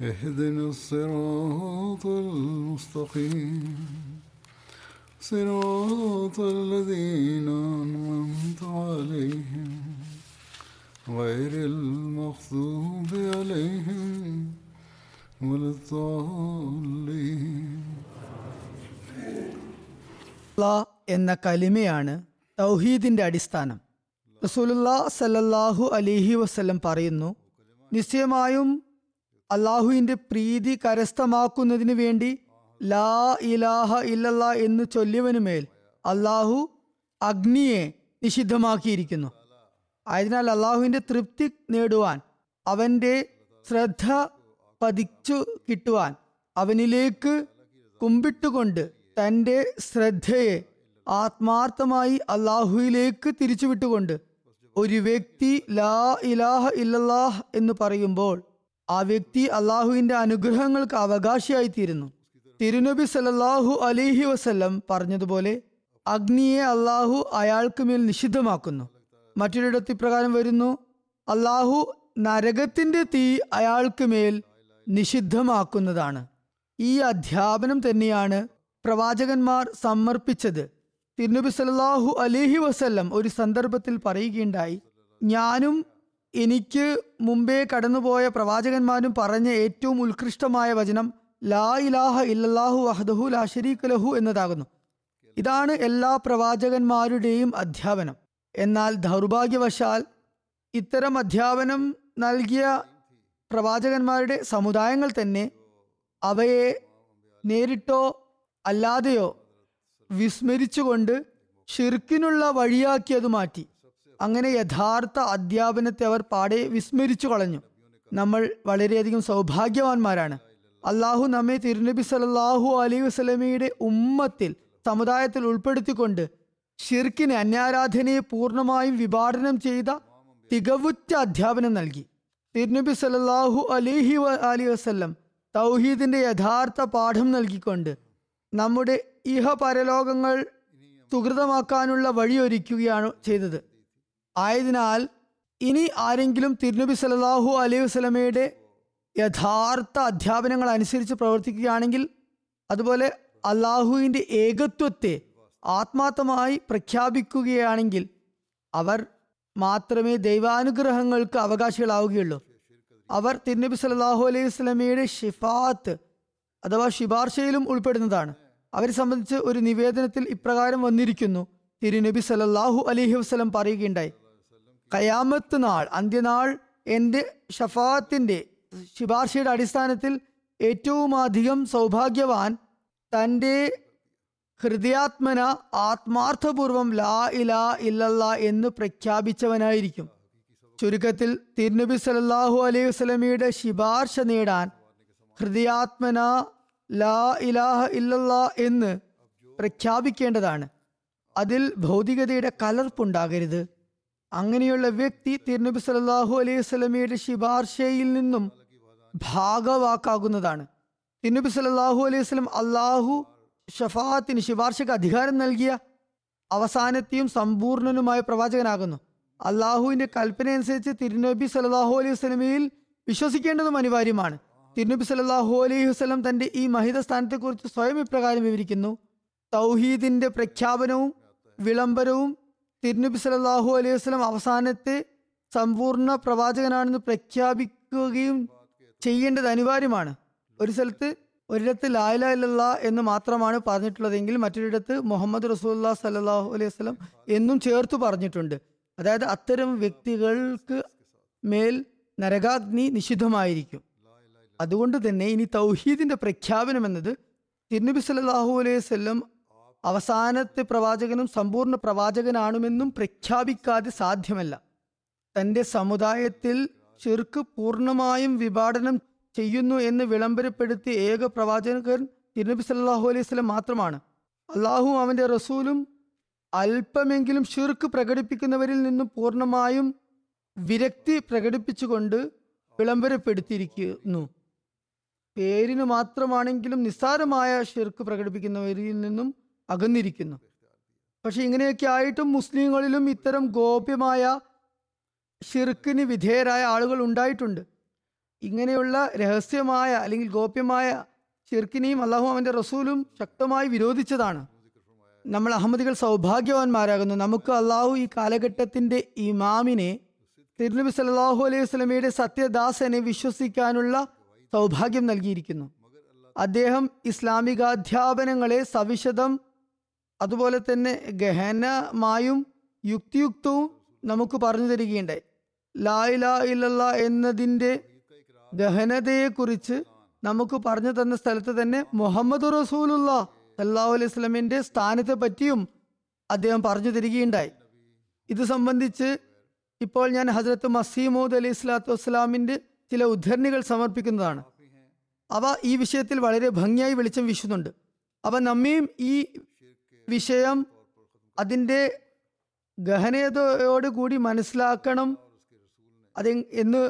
اهدنا الصراط المستقيم صراط الذين أنعمت عليهم غير المغضوب عليهم ولا الضالين ലാ എന്ന കലിമയാണ് തൗഹീദിന്റെ അടിസ്ഥാനം റസൂലുല്ലാ സല്ലല്ലാഹു അലിഹി വസ്ല്ലം പറയുന്നു നിശ്ചയമായും അള്ളാഹുവിന്റെ പ്രീതി കരസ്ഥമാക്കുന്നതിന് വേണ്ടി ലാ ഇലാഹ ഇല്ലല്ല എന്ന് ചൊല്ലിയവനുമേൽ അള്ളാഹു അഗ്നിയെ നിഷിദ്ധമാക്കിയിരിക്കുന്നു. ആയതിനാൽ അള്ളാഹുവിന്റെ തൃപ്തി നേടുവാൻ അവന്റെ ശ്രദ്ധ പതിച്ചു കിട്ടുവാൻ അവനിലേക്ക് കുമ്പിട്ടുകൊണ്ട് തന്റെ ശ്രദ്ധയെ ആത്മാർത്ഥമായി അള്ളാഹുവിലേക്ക് തിരിച്ചുവിട്ടുകൊണ്ട് ഒരു വ്യക്തി ലാ ഇലാഹ ഇല്ലല്ലാഹ് എന്ന് പറയുമ്പോൾ ആ വ്യക്തി അള്ളാഹുവിന്റെ അനുഗ്രഹങ്ങൾക്ക് അവകാശിയായി തീരുന്നു തിരുനബി സലല്ലാഹു അലിഹി വസല്ലം പറഞ്ഞതുപോലെ അഗ്നിയെ അള്ളാഹു അയാൾക്ക് മേൽ നിഷിദ്ധമാക്കുന്നു. മറ്റൊരിടത്ത് ഇപ്രകാരം വരുന്നു അള്ളാഹു നരകത്തിന്റെ തീ അയാൾക്ക് മേൽ നിഷിദ്ധമാക്കുന്നതാണ്. ഈ അധ്യാപനം തന്നെയാണ് പ്രവാചകന്മാർ സമർപ്പിച്ചത്. തിരുനബി സല്ലല്ലാഹു അലിഹി വസല്ലം ഒരു സന്ദർഭത്തിൽ പറയുകയുണ്ടായി ഞാനും എനിക്ക് മുമ്പേ കടന്നുപോയ പ്രവാചകന്മാരും പറഞ്ഞ ഏറ്റവും ഉത്കൃഷ്ടമായ വചനം ലാ ഇലാഹ ഇല്ലാഹു അഹ്ദഹു ലാ ഷരീഖ് ലഹു എന്നതാകുന്നു. ഇതാണ് എല്ലാ പ്രവാചകന്മാരുടെയും അധ്യാപനം. എന്നാൽ ദൗർഭാഗ്യവശാൽ ഇത്തരം അധ്യാപനം നൽകിയ പ്രവാചകന്മാരുടെ സമുദായങ്ങൾ തന്നെ അവയെ നേരിട്ടോ അല്ലാതെയോ വിസ്മരിച്ചുകൊണ്ട് ഷിർക്കിനുള്ള വഴിയാക്കിയത് മാറ്റി അങ്ങനെ യഥാർത്ഥ അധ്യാപനത്തെ അവർ പാടെ വിസ്മരിച്ചു കളഞ്ഞു. നമ്മൾ വളരെയധികം സൗഭാഗ്യവാന്മാരാണ്. അള്ളാഹു നമ്മെ തിരുനബി സല്ലല്ലാഹു അലൈ വസല്ലമയുടെ ഉമ്മത്തിൽ സമുദായത്തിൽ ഉൾപ്പെടുത്തിക്കൊണ്ട് ഷിർക്കിനെ അന്യാരാധനയെ പൂർണമായും വിഭാടനം ചെയ്ത തികവുറ്റ അധ്യാപനം നൽകി. തിരുനബി സല്ലല്ലാഹു അലിഹി അലി വസ്ല്ലം തൗഹീദിന്റെ യഥാർത്ഥ പാഠം നൽകിക്കൊണ്ട് നമ്മുടെ ഇഹ പരലോകങ്ങൾ സുഹൃതമാക്കാനുള്ള വഴിയൊരുക്കുകയാണ് ചെയ്തത്. ആയതിനാൽ ഇനി ആരെങ്കിലും തിരുനബി സല്ലല്ലാഹു അലൈഹി വസ്ലമയുടെ യഥാർത്ഥ അധ്യാപനങ്ങൾ അനുസരിച്ച് പ്രവർത്തിക്കുകയാണെങ്കിൽ അതുപോലെ അള്ളാഹുവിന്റെ ഏകത്വത്തെ ആത്മാർത്ഥമായി പ്രഖ്യാപിക്കുകയാണെങ്കിൽ അവർ മാത്രമേ ദൈവാനുഗ്രഹങ്ങൾക്ക് അവകാശികളാവുകയുള്ളൂ. അവർ തിരുനബി സല്ലല്ലാഹു അലൈഹി വസ്ലമയുടെ ഷിഫാത്ത് അഥവാ ശിപാർശയിലും ഉൾപ്പെടുന്നതാണ്. അവരെ സംബന്ധിച്ച് ഒരു നിവേദനത്തിൽ ഇപ്രകാരം വന്നിരിക്കുന്നു. തിരുനബി സലല്ലാഹു അലഹി വസ്ലം പറയുകയുണ്ടായി. കയാമത്ത് നാൾ അന്ത്യനാൾ എന്റെ ഷഫാത്തിന്റെ ശിപാർശയുടെ അടിസ്ഥാനത്തിൽ ഏറ്റവും അധികം സൗഭാഗ്യവാൻ തന്റെ ഹൃദയാത്മന ആത്മാർത്ഥപൂർവം ലാ ഇലാ ഇല്ലല്ല എന്ന് പ്രഖ്യാപിച്ചവനായിരിക്കും. ചുരുക്കത്തിൽ തിരുനബി സലല്ലാഹു അലൈഹി വസ്ലമിയുടെ ശിപാർശ നേടാൻ ഹൃദയാത്മന ലാ ഇലാഹ ഇല്ലല്ല എന്ന് പ്രഖ്യാപിക്കേണ്ടതാണ്. അതിൽ ഭൗതികതയുടെ കലർപ്പുണ്ടാകരുത്. അങ്ങനെയുള്ള വ്യക്തി തിരുനബി സല്ലല്ലാഹു അലൈഹി സ്വലമിയുടെ ശിപാർശയിൽ നിന്നും ഭാഗവാക്കാകുന്നതാണ്. തിരുനബി സല്ലല്ലാഹു അലൈഹി സ്വലം അള്ളാഹു ഷഫാത്തിന് ശിപാർശക്ക് അധികാരം നൽകിയ അവസാനത്തെയും സമ്പൂർണനുമായ പ്രവാചകനാകുന്നു. അള്ളാഹുവിന്റെ കൽപ്പന അനുസരിച്ച് തിരുനബി സല്ലല്ലാഹു അലൈഹി വസല്ലമയിൽ വിശ്വസിക്കേണ്ടതും അനിവാര്യമാണ്. തിരുനബി സല്ലല്ലാഹു അലൈഹി വസ്ലം തന്റെ ഈ മഹിത സ്ഥാനത്തെക്കുറിച്ച് സ്വയം ഇപ്രകാരം വിവരിക്കുന്നു. തൗഹീദിന്റെ പ്രഖ്യാപനവും വിളംബരവും തിരുനബി സലാഹു അലൈഹി വസല്ലം അവസാനത്തെ സമ്പൂർണ പ്രവാചകനാണെന്ന് പ്രഖ്യാപിക്കുകയും ചെയ്യേണ്ടത് അനിവാര്യമാണ്. ഒരു സ്ഥലത്ത് ഒരിടത്ത് ലായില ഇല്ലല്ല എന്ന് മാത്രമാണ് പറഞ്ഞിട്ടുള്ളതെങ്കിൽ മറ്റൊരിടത്ത് മുഹമ്മദ് റസൂല്ലാ സല്ലാഹു അലൈഹി വസ്ലം എന്നും ചേർത്ത് പറഞ്ഞിട്ടുണ്ട്. അതായത് അത്തരം വ്യക്തികൾക്ക് മേൽ നരകാഗ്നി നിഷിദ്ധമായിരിക്കും. അതുകൊണ്ട് തന്നെ ഇനി തൗഹീദിന്റെ പ്രഖ്യാപനം എന്നത് തിരുനബി സല്ലാഹു അലൈഹി വസല്ലം അവസാനത്തെ പ്രവാചകനും സമ്പൂർണ പ്രവാചകനാണുമെന്നും പ്രഖ്യാപിക്കാതെ സാധ്യമല്ല. തന്റെ സമുദായത്തിൽ ചെറുക്ക് പൂർണമായും വിഭാടനം ചെയ്യുന്നു എന്ന് വിളംബരപ്പെടുത്തിയ ഏക പ്രവാചകൻ തിരുനബി സല്ലാഹു അലൈഹി സ്വലം മാത്രമാണ്. അള്ളാഹു അവന്റെ റസൂലും അല്പമെങ്കിലും ഷിർക്ക് പ്രകടിപ്പിക്കുന്നവരിൽ നിന്നും പൂർണമായും വിരക്തി പ്രകടിപ്പിച്ചുകൊണ്ട് വിളംബരപ്പെടുത്തിയിരിക്കുന്നു. പേരിന് മാത്രമാണെങ്കിലും നിസ്സാരമായ ഷിർക്ക് പ്രകടിപ്പിക്കുന്നവരിൽ നിന്നും അകന്നിരിക്കുന്നു. പക്ഷെ ഇങ്ങനെയൊക്കെ ആയിട്ടും മുസ്ലിങ്ങളിലും ഇത്തരം ഗോപ്യമായ ഷിർക്കിന് വിധേയരായ ആളുകൾ ഉണ്ടായിട്ടുണ്ട്. ഇങ്ങനെയുള്ള രഹസ്യമായ അല്ലെങ്കിൽ ഗോപ്യമായ ഷിർക്കിനെയും അള്ളാഹു അവന്റെ റസൂലും ശക്തമായി വിരോധിച്ചതാണ്. നമ്മൾ അഹമ്മദികൾ സൗഭാഗ്യവാന്മാരാകുന്നു. നമുക്ക് അള്ളാഹു ഈ കാലഘട്ടത്തിന്റെ ഇമാമിനെ തിരുനബി സല്ലാഹു അലൈഹി വസ്ലമയുടെ സത്യദാസനെ വിശ്വസിക്കാനുള്ള സൗഭാഗ്യം നൽകിയിരിക്കുന്നു. അദ്ദേഹം ഇസ്ലാമികാധ്യാപനങ്ങളെ സവിശദം അതുപോലെ തന്നെ ഗഹനമായും യുക്തിയുക്തവും നമുക്ക് പറഞ്ഞു തരികയുണ്ടായി. ലായില ഇല്ലല്ല എന്നതിന്റെ ഗഹനതയെക്കുറിച്ച് നമുക്ക് പറഞ്ഞു തന്ന സ്ഥലത്ത് തന്നെ മുഹമ്മദ് റസൂലുള്ള സല്ലാഹു അലൈഹി സ്വലമിന്റെ സ്ഥാനത്തെ പറ്റിയും അദ്ദേഹം പറഞ്ഞു തരികയുണ്ടായി. ഇത് സംബന്ധിച്ച് ഇപ്പോൾ ഞാൻ ഹസരത്ത് മസീമൂദ് അലൈഹി സ്വലാത്തു വസ്സലാമിന്റെ ചില ഉദ്ധരണികൾ സമർപ്പിക്കുന്നതാണ്. അവ ഈ വിഷയത്തിൽ വളരെ ഭംഗിയായി വെളിച്ചം വീശുന്നുണ്ട്. അവ നമ്മയും ഈ വിഷയം അതിന്റെ ഗഹനതയോട് കൂടി മനസ്സിലാക്കണം അത് എന്ന്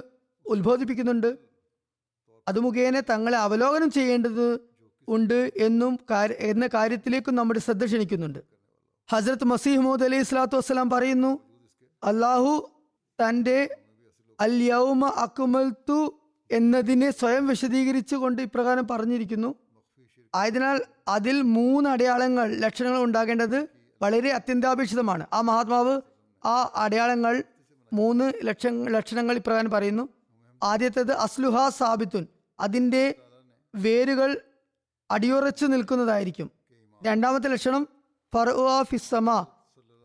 ഉത്ബോധിപ്പിക്കുന്നുണ്ട്. അത് മുഖേന തങ്ങളെ അവലോകനം ചെയ്യേണ്ടത് ഉണ്ട് എന്നും എന്ന കാര്യത്തിലേക്കും നമ്മുടെ ശ്രദ്ധ ക്ഷണിക്കുന്നുണ്ട്. ഹസ്രത്ത് മസീഹ് മുഹമ്മദ് അലൈഹി സ്വലാത്തു വസ്സലാം പറയുന്നു അള്ളാഹു തന്റെ അൽ യൗമ അക്മൽത്തു എന്നതിനെ സ്വയം വിശദീകരിച്ചു കൊണ്ട് ഇപ്രകാരം പറഞ്ഞിരിക്കുന്നു ആയതിനാൽ അതിൽ മൂന്ന് അടയാളങ്ങൾ ലക്ഷണങ്ങൾ ഉണ്ടാകേണ്ടത് വളരെ അത്യന്താപേക്ഷിതമാണ്. ആ മഹാത്മാവ് ആ അടയാളങ്ങൾ മൂന്ന് ലക്ഷ ലക്ഷണങ്ങൾ ഇപ്രകാരം പറയുന്നു. ആദ്യത്തേത് അസ്ലുഹ സാബിത്തുൻ. അതിന്റെ വേരുകൾ അടിയുറച്ചു നിൽക്കുന്നതായിരിക്കും. രണ്ടാമത്തെ ലക്ഷണം ഫർഫിസമ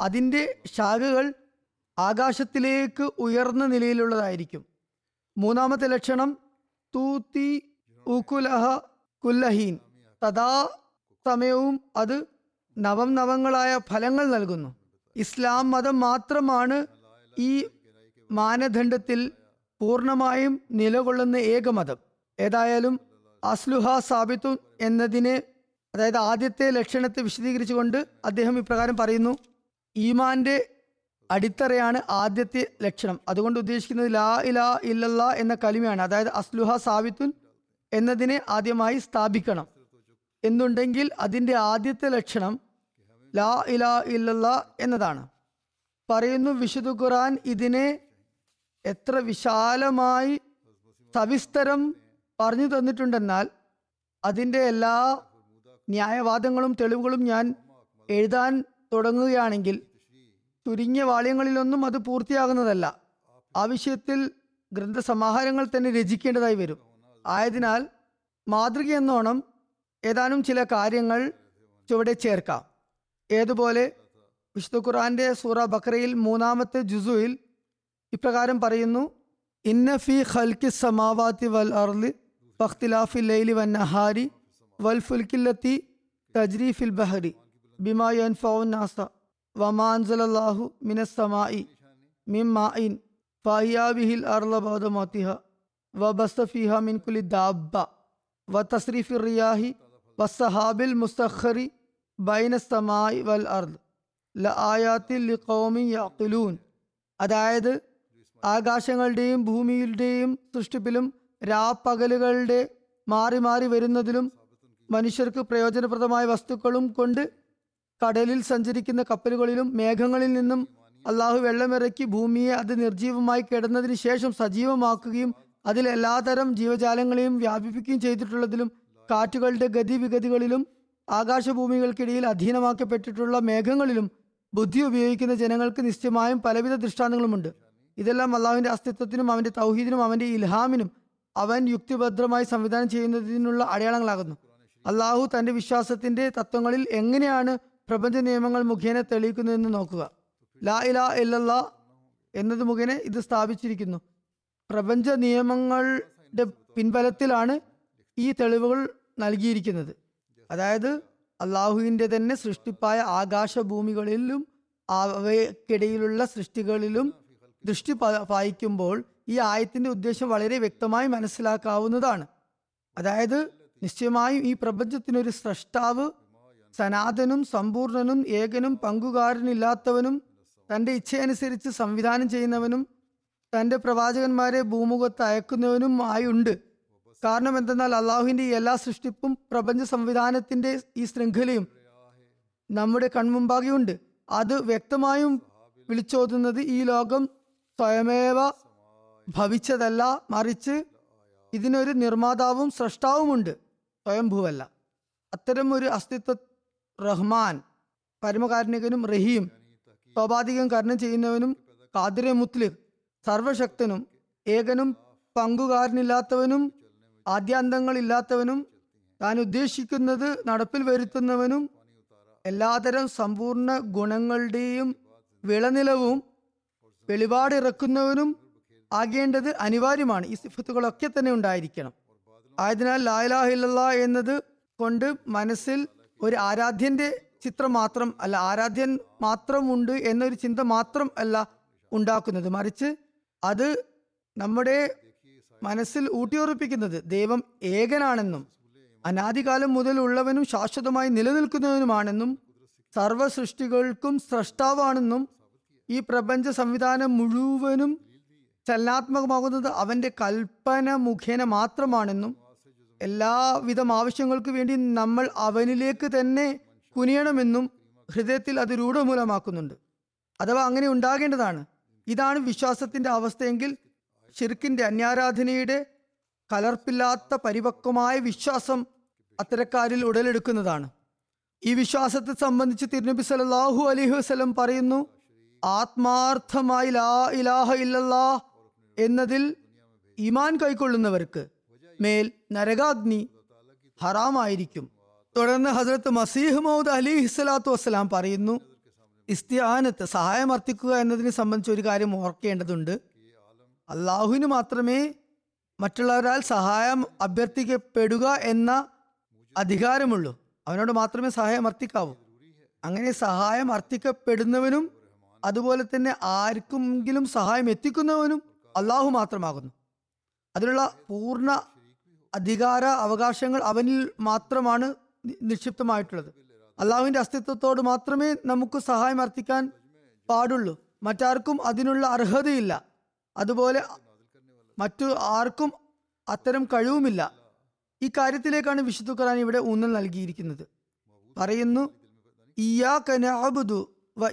അതിന്റെ ശാഖകൾ ആകാശത്തിലേക്ക് ഉയർന്ന നിലയിലുള്ളതായിരിക്കും. മൂന്നാമത്തെ ലക്ഷണം തൂത്തി ഉക്കുലഹ കുല്ലഹീൻ. സദാ സമയവും അത് നവം നവങ്ങളായ ഫലങ്ങൾ നൽകുന്നു. ഇസ്ലാം മതം മാത്രമാണ് ഈ മാനദണ്ഡത്തിൽ പൂർണമായും നിലകൊള്ളുന്ന ഏക മതം. ഏതായാലും അസ്ലുഹ സാബിത്തു എന്നതിനെ അതായത് ആദ്യത്തെ ലക്ഷണത്തെ വിശദീകരിച്ചുകൊണ്ട് അദ്ദേഹം ഇപ്രകാരം പറയുന്നു. ഈമാന്റെ അടിത്തറയാണ് ആദ്യത്തെ ലക്ഷണം. അതുകൊണ്ട് ഉദ്ദേശിക്കുന്നത് ലാ ഇലാ ഇല്ലല്ലാ എന്ന കലിമയാണ്. അതായത് അസ്ലുഹ സാബിത്തുൻ എന്നതിനെ ആദ്യമായി സ്ഥാപിക്കണം. എന്നുണ്ടെങ്കിൽ അതിന്റെ ആദ്യത്തെ ലക്ഷണം ലാ ഇലാ ഇല്ലല്ല എന്നതാണ്. പറയുന്നു വിശുദ്ധ ഖുറാൻ ഇതിനെ എത്ര വിശാലമായി സവിസ്തരം പറഞ്ഞു തന്നിട്ടുണ്ടെന്നാൽ അതിന്റെ എല്ലാ ന്യായവാദങ്ങളും തെളിവുകളും ഞാൻ എഴുതാൻ തുടങ്ങുകയാണെങ്കിൽ ചുരുങ്ങിയ വാള്യങ്ങളിലൊന്നും അത് പൂർത്തിയാകുന്നതല്ല. ആ വിഷയത്തിൽ ഗ്രന്ഥസമാഹാരങ്ങൾ തന്നെ രചിക്കേണ്ടതായി വരും. ആയതിനാൽ മാതൃക എന്നോണം ഏതാനും ചില കാര്യങ്ങൾ ചുവടെ ചേർക്കാം. ഏതുപോലെ? വിശുദ്ധ ഖുർആന്റെ സൂറ ബക്രയിൽ മൂന്നാമത്തെ ജുസുയിൽ ഇപ്രകാരം പറയുന്നു ഇന്ന ഫി ഖൽക്കി സമാവാത്തി വൽ അർലി ഫഖ്തിലാഫി ലൈലി വൻ നഹാരി വൽ ഫുൽക്കില്ലത്തി തജ്രീഫിൽ ബഹരി ബിമാ യൻഫഉ നാസ വമാൻസലല്ലാഹു മിനസ് സമായി മിൻ മാഇൻ ഫഹിയാ ബിഹിൽ അർള ബഅദ മൗതിഹ വബസ്ത ഫീഹ മിൻ കുലി ദാബ്ബ വതസ്രീഫി റിയാഹി വസ്സഹാബിൽ മുസ്തഖറി ബൈനസ്തമായി വൽ അർദ്. ല ആയാത്തിൽ ലിഖോമി യാക്കിലൂൻ അതായത് ആകാശങ്ങളുടെയും ഭൂമിയുടെയും സൃഷ്ടിപ്പിലും രാപ്പകലുകളുടെ മാറി മാറി വരുന്നതിലും മനുഷ്യർക്ക് പ്രയോജനപ്രദമായ വസ്തുക്കളും കൊണ്ട് കടലിൽ സഞ്ചരിക്കുന്ന കപ്പലുകളിലും മേഘങ്ങളിൽ നിന്നും അള്ളാഹു വെള്ളമിറക്കി ഭൂമിയെ അത് നിർജീവമായി കിടന്നതിന് ശേഷം സജീവമാക്കുകയും അതിൽ എല്ലാതരം ജീവജാലങ്ങളെയും വ്യാപിപ്പിക്കുകയും ചെയ്തിട്ടുള്ളതിലും കാറ്റുകളുടെ ഗതിവിഗതികളിലും ആകാശഭൂമികൾക്കിടയിൽ അധീനമാക്കപ്പെട്ടിട്ടുള്ള മേഘങ്ങളിലും ബുദ്ധി ഉപയോഗിക്കുന്ന ജനങ്ങൾക്ക് നിശ്ചയമായും പലവിധ ദൃഷ്ടാന്തങ്ങളുമുണ്ട്. ഇതെല്ലാം അള്ളാഹുവിന്റെ അസ്തിത്വത്തിനും അവന്റെ തൗഹീദിനും അവന്റെ ഇൽഹാമിനും അവൻ യുക്തിഭദ്രമായി സംവിധാനം ചെയ്യുന്നതിനുള്ള അടയാളങ്ങളാകുന്നു. അള്ളാഹു തന്റെ വിശ്വാസത്തിന്റെ തത്വങ്ങളിൽ എങ്ങനെയാണ് പ്രപഞ്ച നിയമങ്ങൾ മുഖേന തെളിയിക്കുന്നതെന്ന് നോക്കുക. ലാ ഇലാ ഇല്ലല്ലാ എന്നത് മുഖേന ഇത് സ്ഥാപിച്ചിരിക്കുന്നു. പ്രപഞ്ച നിയമങ്ങളുടെ പിൻബലത്തിലാണ് ഈ തെളിവുകൾ നൽകിയിരിക്കുന്നത്. അതായത് അള്ളാഹുവിന്റെ തന്നെ സൃഷ്ടിപ്പായ ആകാശഭൂമികളിലും അവയ്ക്കിടയിലുള്ള സൃഷ്ടികളിലും ദൃഷ്ടി പായിക്കുമ്പോൾ ഈ ആയത്തിന്റെ ഉദ്ദേശം വളരെ വ്യക്തമായി മനസ്സിലാക്കാവുന്നതാണ്. അതായത് നിശ്ചയമായും ഈ പ്രപഞ്ചത്തിനൊരു സ്രഷ്ടാവ് സനാതനും സമ്പൂർണനും ഏകനും പങ്കുകാരനില്ലാത്തവനും തന്റെ ഇച്ഛയനുസരിച്ച് സംവിധാനം ചെയ്യുന്നവനും തന്റെ പ്രവാചകന്മാരെ ഭൂമുഖത്ത് അയക്കുന്നവനും ആയുണ്ട് കാരണം എന്തെന്നാൽ അള്ളാഹുവിന്റെ എല്ലാ സൃഷ്ടിപ്പും പ്രപഞ്ച സംവിധാനത്തിന്റെ ഈ ശൃംഖലയും നമ്മുടെ കൺമുമ്പാകെയുണ്ട്. അത് വ്യക്തമായും വിളിച്ചോതുന്നത് ഈ ലോകം സ്വയമേവ ഭവിച്ചതല്ല മറിച്ച് ഇതിനൊരു നിർമ്മാതാവും സൃഷ്ടാവുമുണ്ട് സ്വയംഭൂവല്ല. അത്തരം ഒരു അസ്തിത്വ റഹ്മാൻ പരമകാരുണികനും റഹീം സ്വാഭാവികം കർണം ചെയ്യുന്നവനും കാതിരെ മുത്ലിഖ് സർവശക്തനും ഏകനും പങ്കുകാരനില്ലാത്തവനും ആദ്യാന്തങ്ങളില്ലാത്തവനും താൻ ഉദ്ദേശിക്കുന്നത് നടപ്പിൽ വരുത്തുന്നവനും എല്ലാതരം സമ്പൂർണ ഗുണങ്ങളുടെയും വിളനിലവും വെളിപാടിറക്കുന്നവനും ആകേണ്ടത് അനിവാര്യമാണ്. ഈ സിഫത്തുകളൊക്കെ തന്നെ ഉണ്ടായിരിക്കണം. ആയതിനാൽ ലായലാഹില്ല എന്നത് കൊണ്ട് മനസ്സിൽ ഒരു ആരാധ്യന്റെ ചിത്രം മാത്രം അല്ല ആരാധ്യൻ മാത്രം ഉണ്ട് എന്നൊരു ചിന്ത മാത്രം അല്ല ഉണ്ടാക്കുന്നത്. മറിച്ച് അത് നമ്മുടെ മനസ്സിൽ ഊട്ടിയുറപ്പിക്കുന്നത് ദൈവം ഏകനാണെന്നും അനാദികാലം മുതൽ ഉള്ളവനും ശാശ്വതമായി നിലനിൽക്കുന്നവനുമാണെന്നും സർവ സൃഷ്ടികൾക്കും സ്രഷ്ടാവാണെന്നും ഈ പ്രപഞ്ച സംവിധാനം മുഴുവനും ചലനാത്മകമാകുന്നത് അവന്റെ കൽപ്പന മുഖേന മാത്രമാണെന്നും എല്ലാവിധം ആവശ്യങ്ങൾക്ക് വേണ്ടി നമ്മൾ അവനിലേക്ക് തന്നെ കുനിയണമെന്നും ഹൃദയത്തിൽ അത് രൂഢമൂലമാക്കുന്നുണ്ട്. അഥവാ അങ്ങനെ ഉണ്ടാകേണ്ടതാണ്. ഇതാണ് വിശ്വാസത്തിന്റെ അവസ്ഥയെങ്കിൽ ഷിർക്കിന്റെ അന്യാരാധനയുടെ കലർപ്പില്ലാത്ത പരിപക്വമായ വിശ്വാസം അത്തരക്കാരിൽ ഉടലെടുക്കുന്നതാണ്. ഈ വിശ്വാസത്തെ സംബന്ധിച്ച് തിരുനബി സലാഹു അലൈഹി വസ്ലം പറയുന്നു ആത്മാർത്ഥമായി ലാ ഇലാഹ ഇല്ലല്ലാ എന്നതിൽ ഇമാൻ കൈക്കൊള്ളുന്നവർക്ക് മേൽ നരകാഗ്നി ഹറാമായിരിക്കും. തുടർന്ന് ഹസരത്ത് മസീഹ് മൗദ് അലി ഹിസ്ലാത്തു വസ്സലാം പറയുന്നു ഇസ്തിയാനത്ത് സഹായം അർത്ഥിക്കുക എന്നതിനെ സംബന്ധിച്ച് ഒരു കാര്യം ഓർക്കേണ്ടതുണ്ട്. അള്ളാഹുവിന് മാത്രമേ മറ്റുള്ളവരാൽ സഹായം അഭ്യർത്ഥിക്കപ്പെടുക എന്ന അധികാരമുള്ളൂ. അവനോട് മാത്രമേ സഹായം അർത്ഥിക്കാവൂ. അങ്ങനെ സഹായം അർത്ഥിക്കപ്പെടുന്നവനും അതുപോലെ തന്നെ ആർക്കെങ്കിലും സഹായം എത്തിക്കുന്നവനും അള്ളാഹു മാത്രമാകുന്നു. അതിനുള്ള പൂർണ അധികാര അവകാശങ്ങൾ അവനിൽ മാത്രമാണ് നിക്ഷിപ്തമായിട്ടുള്ളത്. അള്ളാഹുവിന്റെ അസ്തിത്വത്തോട് മാത്രമേ നമുക്ക് സഹായം അർത്ഥിക്കാൻ പാടുള്ളൂ. മറ്റാർക്കും അതിനുള്ള അർഹതയില്ല. അതുപോലെ മറ്റു ആർക്കും അത്തരം കഴിവുമില്ല. ഈ കാര്യത്തിലേക്കാണ് വിശുദ്ധ ഖുറാൻ ഇവിടെ ഊന്നൽ നൽകിയിരിക്കുന്നത്. പറയുന്നു വ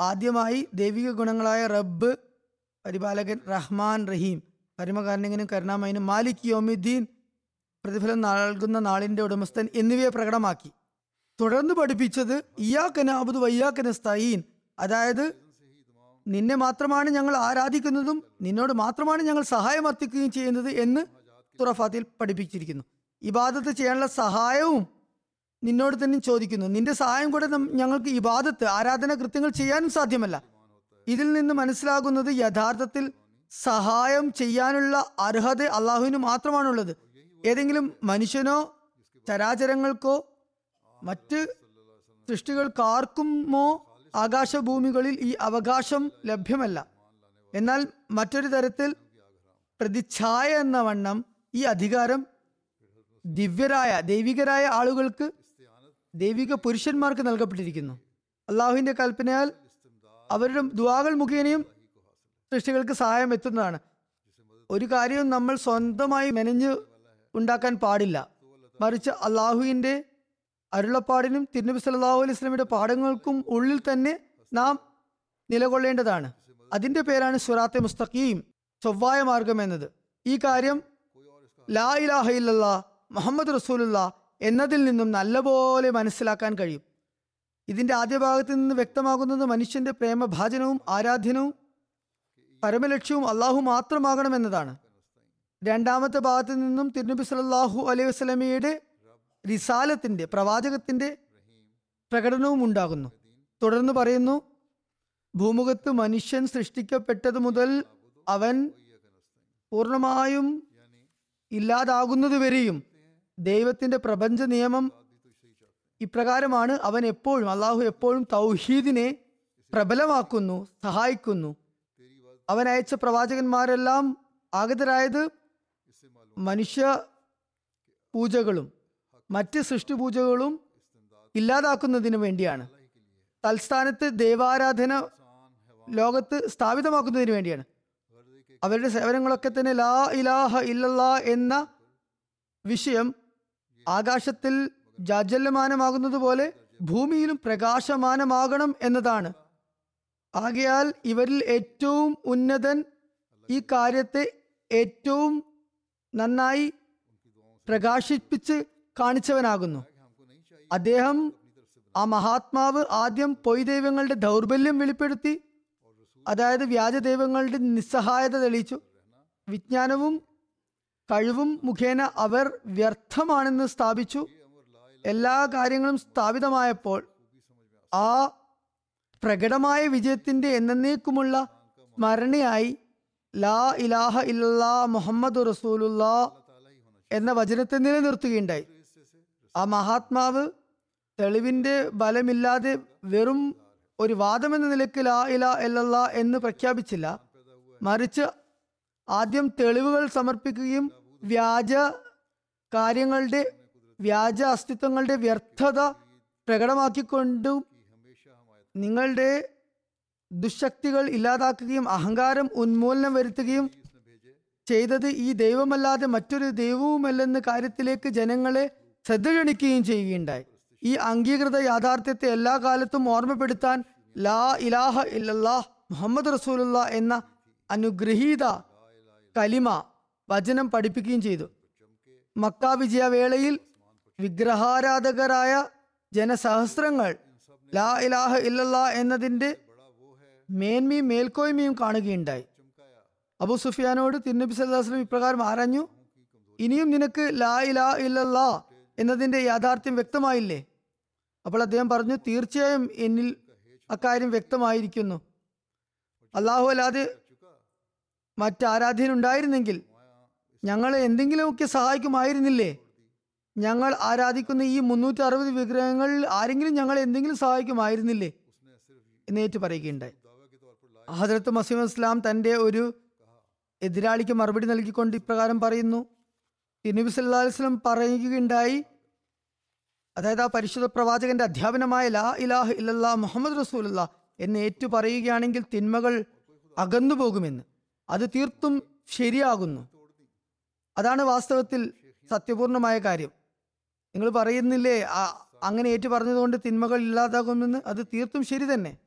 ആദ്യമായി ദൈവിക ഗുണങ്ങളായ റബ്ബ് പരിപാലകൻ റഹ്മാൻ റഹീം പരമകാരണങ്ങനും കരുണാമയനും മാലിക് യോമിദ്ദീൻ പ്രതിഫലം നൽകുന്ന നാളിന്റെ ഉടമസ്ഥൻ എന്നിവയെ പ്രകടമാക്കി. തുടർന്ന് പഠിപ്പിച്ചത് ഇയാ കനാബുദ് വയ്യാ സ്തീൻ അതായത് നിന്നെ മാത്രമാണ് ഞങ്ങൾ ആരാധിക്കുന്നതും നിന്നോട് മാത്രമാണ് ഞങ്ങൾ സഹായം അർത്ഥിക്കുകയും ചെയ്യുന്നത് എന്ന് തുറഫാത്തിൽ പഠിപ്പിച്ചിരിക്കുന്നു. ഇബാദത്ത് ചെയ്യാനുള്ള സഹായവും നിന്നോട് തന്നെ ചോദിക്കുന്നു. നിന്റെ സഹായം കൂടെ ഞങ്ങൾക്ക് ഇബാദത്ത് ആരാധന കൃത്യങ്ങൾ ചെയ്യാനും സാധ്യമല്ല. ഇതിൽ നിന്ന് മനസ്സിലാകുന്നത് യഥാർത്ഥത്തിൽ സഹായം ചെയ്യാനുള്ള അർഹത അള്ളാഹുവിന് മാത്രമാണുള്ളത്. ഏതെങ്കിലും മനുഷ്യനോ ചരാചരങ്ങൾക്കോ മറ്റ് സൃഷ്ടികൾക്കാർക്കുമോ ആകാശഭൂമികളിൽ ഈ അവകാശം ലഭ്യമല്ല. എന്നാൽ മറ്റൊരു തരത്തിൽ പ്രതിച്ഛായ എന്ന വണ്ണം ഈ അധികാരം ദിവ്യരായ ദൈവികരായ ആളുകൾക്ക് ദൈവിക പുരുഷന്മാർക്ക് നൽകപ്പെട്ടിരിക്കുന്നു. അള്ളാഹുവിന്റെ കൽപ്പനയാൽ അവരുടെ ദുവാകൾ മുഖേനയും സൃഷ്ടികൾക്ക് സഹായം എത്തുന്നതാണ്. ഒരു കാര്യവും നമ്മൾ സ്വന്തമായി മെനഞ്ഞ് ഉണ്ടാക്കാൻ പാടില്ല. മറിച്ച് അള്ളാഹുവിന്റെ അരുളപ്പാടിനും തിരുനബി സല്ലാഹു അലൈഹി സ്വലമിയുടെ പാഠങ്ങൾക്കും ഉള്ളിൽ തന്നെ നാം നിലകൊള്ളേണ്ടതാണ്. അതിന്റെ പേരാണ് സുറാത്തെ മുസ്തഖീം ചൊവ്വായ മാർഗം എന്നത്. ഈ കാര്യം ലാ ഇലാഹ മുഹമ്മദ് റസൂലുള്ള എന്നതിൽ നിന്നും നല്ലപോലെ മനസ്സിലാക്കാൻ കഴിയും. ഇതിന്റെ ആദ്യ ഭാഗത്ത് നിന്ന് വ്യക്തമാകുന്നത് മനുഷ്യന്റെ പ്രേമഭാജനവും ആരാധ്യനവും പരമലക്ഷ്യവും അള്ളാഹു മാത്രമാകണമെന്നതാണ്. രണ്ടാമത്തെ ഭാഗത്ത് നിന്നും തിരുനബി സല്ലാഹു അലൈഹി വസല്ലമയുടെ റിസാലത്തിന്റെ പ്രവാചകത്തിന്റെ പ്രകടനവും ഉണ്ടാകുന്നു. തുടർന്ന് പറയുന്നു ഭൂമുഖത്ത് മനുഷ്യൻ സൃഷ്ടിക്കപ്പെട്ടത് മുതൽ അവൻ പൂർണമായും ഇല്ലാതാകുന്നത് വരെയും ദൈവത്തിന്റെ പ്രപഞ്ച നിയമം ഇപ്രകാരമാണ്. അവൻ എപ്പോഴും അള്ളാഹു എപ്പോഴും തൗഹീദിനെ പ്രബലമാക്കുന്നു സഹായിക്കുന്നു. അവൻ അയച്ച പ്രവാചകന്മാരെല്ലാം ആഗതരായത് മനുഷ്യ പൂജകളും മറ്റ് സൃഷ്ടിപൂജകളും ഇല്ലാതാക്കുന്നതിനു വേണ്ടിയാണ്. തൽസ്ഥാനത്ത് ദേവാരാധന ലോകത്ത് സ്ഥാപിതമാക്കുന്നതിന് വേണ്ടിയാണ്. അവരുടെ സേവനങ്ങളൊക്കെ തന്നെ ലാ ഇലാഹ ഇല്ലല്ലാ എന്ന വിഷയം ആകാശത്തിൽ ജാജല്യമാനമാകുന്നത് പോലെ ഭൂമിയിലും പ്രകാശമാനമാകണം എന്നതാണ്. ആകയാൽ ഇവരിൽ ഏറ്റവും ഉന്നതൻ ഈ കാര്യത്തെ ഏറ്റവും നന്നായി പ്രകാശിപ്പിച്ച് കാണിച്ചവനാകുന്നു. അദ്ദേഹം ആ മഹാത്മാവ് ആദ്യം പൊയ് ദൈവങ്ങളുടെ ദൗർബല്യം വെളിപ്പെടുത്തി അതായത് വ്യാജ ദൈവങ്ങളുടെ നിസ്സഹായത തെളിയിച്ചു. വിജ്ഞാനവും കഴിവും മുഖേന അവർ വ്യർത്ഥമാണെന്ന് സ്ഥാപിച്ചു. എല്ലാ കാര്യങ്ങളും സ്ഥാപിതമായപ്പോൾ ആ പ്രകടമായ വിജയത്തിന്റെ എന്നേക്കുമുള്ള സ്മരണയായി ലാ ഇലാഹ ഇല്ലാ മുഹമ്മദ് റസൂലുള്ള എന്ന വചനത്തെ നിലനിർത്തുകയുണ്ടായി. ആ മഹാത്മാവ് തെളിവിന്റെ ബലമില്ലാതെ വെറും ഒരു വാദമെന്ന നിലയ്ക്ക് ലാ ഇല ഇല്ലല്ലാ എന്ന് പ്രഖ്യാപിച്ചില്ല. മറിച്ച് ആദ്യം തെളിവുകൾ സമർപ്പിക്കുകയും വ്യാജ കാര്യങ്ങളുടെ വ്യാജ അസ്തിത്വങ്ങളുടെ വ്യർത്ഥത പ്രകടമാക്കിക്കൊണ്ടും നിങ്ങളുടെ ദുശക്തികൾ ഇല്ലാതാക്കുകയും അഹങ്കാരം ഉന്മൂലനം വരുത്തുകയും ചെയ്തത് ഈ ദൈവമല്ലാതെ മറ്റൊരു ദൈവവുമല്ലെന്ന കാര്യത്തിലേക്ക് ജനങ്ങളെ ശ്രദ്ധ ചെയ്യുകയുണ്ടായി. ഈ അംഗീകൃത യാഥാർത്ഥ്യത്തെ എല്ലാ കാലത്തും ഓർമ്മപ്പെടുത്താൻ ലാ ഇലാഹ ഇല്ലല്ലാഹ് മുഹമ്മദ് റസൂലുള്ള എന്ന അനുഗ്രഹീത കലിമ വചനം പഠിപ്പിക്കുകയും ചെയ്തു. മക്ക വിജയവേളയിൽ വിഗ്രഹാരാധകരായ ജനസഹസ്രങ്ങൾ ലാ ഇലാഹ ഇല്ലല്ലാ എന്നതിന്റെ മേന്മയും മേൽക്കോയ്മയും കാണുകയുണ്ടായി. അബു സുഫിയാനോട് തിരുനബി സല്ലാസ്ലം ഇപ്രകാരം ആരഞ്ഞു ഇനിയും നിനക്ക് ലാ ഇലാ ഇല്ലല്ലാ എന്നതിന്റെ യാഥാർത്ഥ്യം വ്യക്തമായില്ലേ? അപ്പോൾ അദ്ദേഹം പറഞ്ഞു തീർച്ചയായും എന്നിൽ അക്കാര്യം വ്യക്തമായിരിക്കുന്നു. അള്ളാഹു അല്ലാതെ മറ്റാരാധ്യനുണ്ടായിരുന്നെങ്കിൽ ഞങ്ങളെ എന്തെങ്കിലുമൊക്കെ സഹായിക്കുമായിരുന്നില്ലേ? ഞങ്ങൾ ആരാധിക്കുന്ന ഈ മുന്നൂറ്റി അറുപത് വിഗ്രഹങ്ങളിൽ ആരെങ്കിലും ഞങ്ങളെ എന്തെങ്കിലും സഹായിക്കുമായിരുന്നില്ലേ? എന്ന് ഏറ്റു പറയുകയുണ്ടായി. ഹജരത്ത് മസീം ഇസ്ലാം തന്റെ ഒരു എതിരാളിക്ക് മറുപടി നൽകിക്കൊണ്ട് ഇപ്രകാരം പറയുന്നു തിരുനബി വസല്ലം പറയുകയുണ്ടായി. അതായത് ആ പരിശുദ്ധ പ്രവാചകന്റെ അധ്യാപനമായ ലാ ഇലാഹ ഇല്ലല്ലാ മുഹമ്മദ് റസൂലുള്ള എന്ന് ഏറ്റു പറയുകയാണെങ്കിൽ തിന്മകൾ അകന്നു പോകുമെന്ന്. അത് തീർത്തും ശരിയാകുന്നു. അതാണ് വാസ്തവത്തിൽ സത്യപൂർണമായ കാര്യം. നിങ്ങൾ പറയുന്നില്ലേ അങ്ങനെ ഏറ്റു പറഞ്ഞതുകൊണ്ട് തിന്മകൾ ഇല്ലാതാകുമെന്ന്? അത് തീർത്തും ശരി തന്നെ.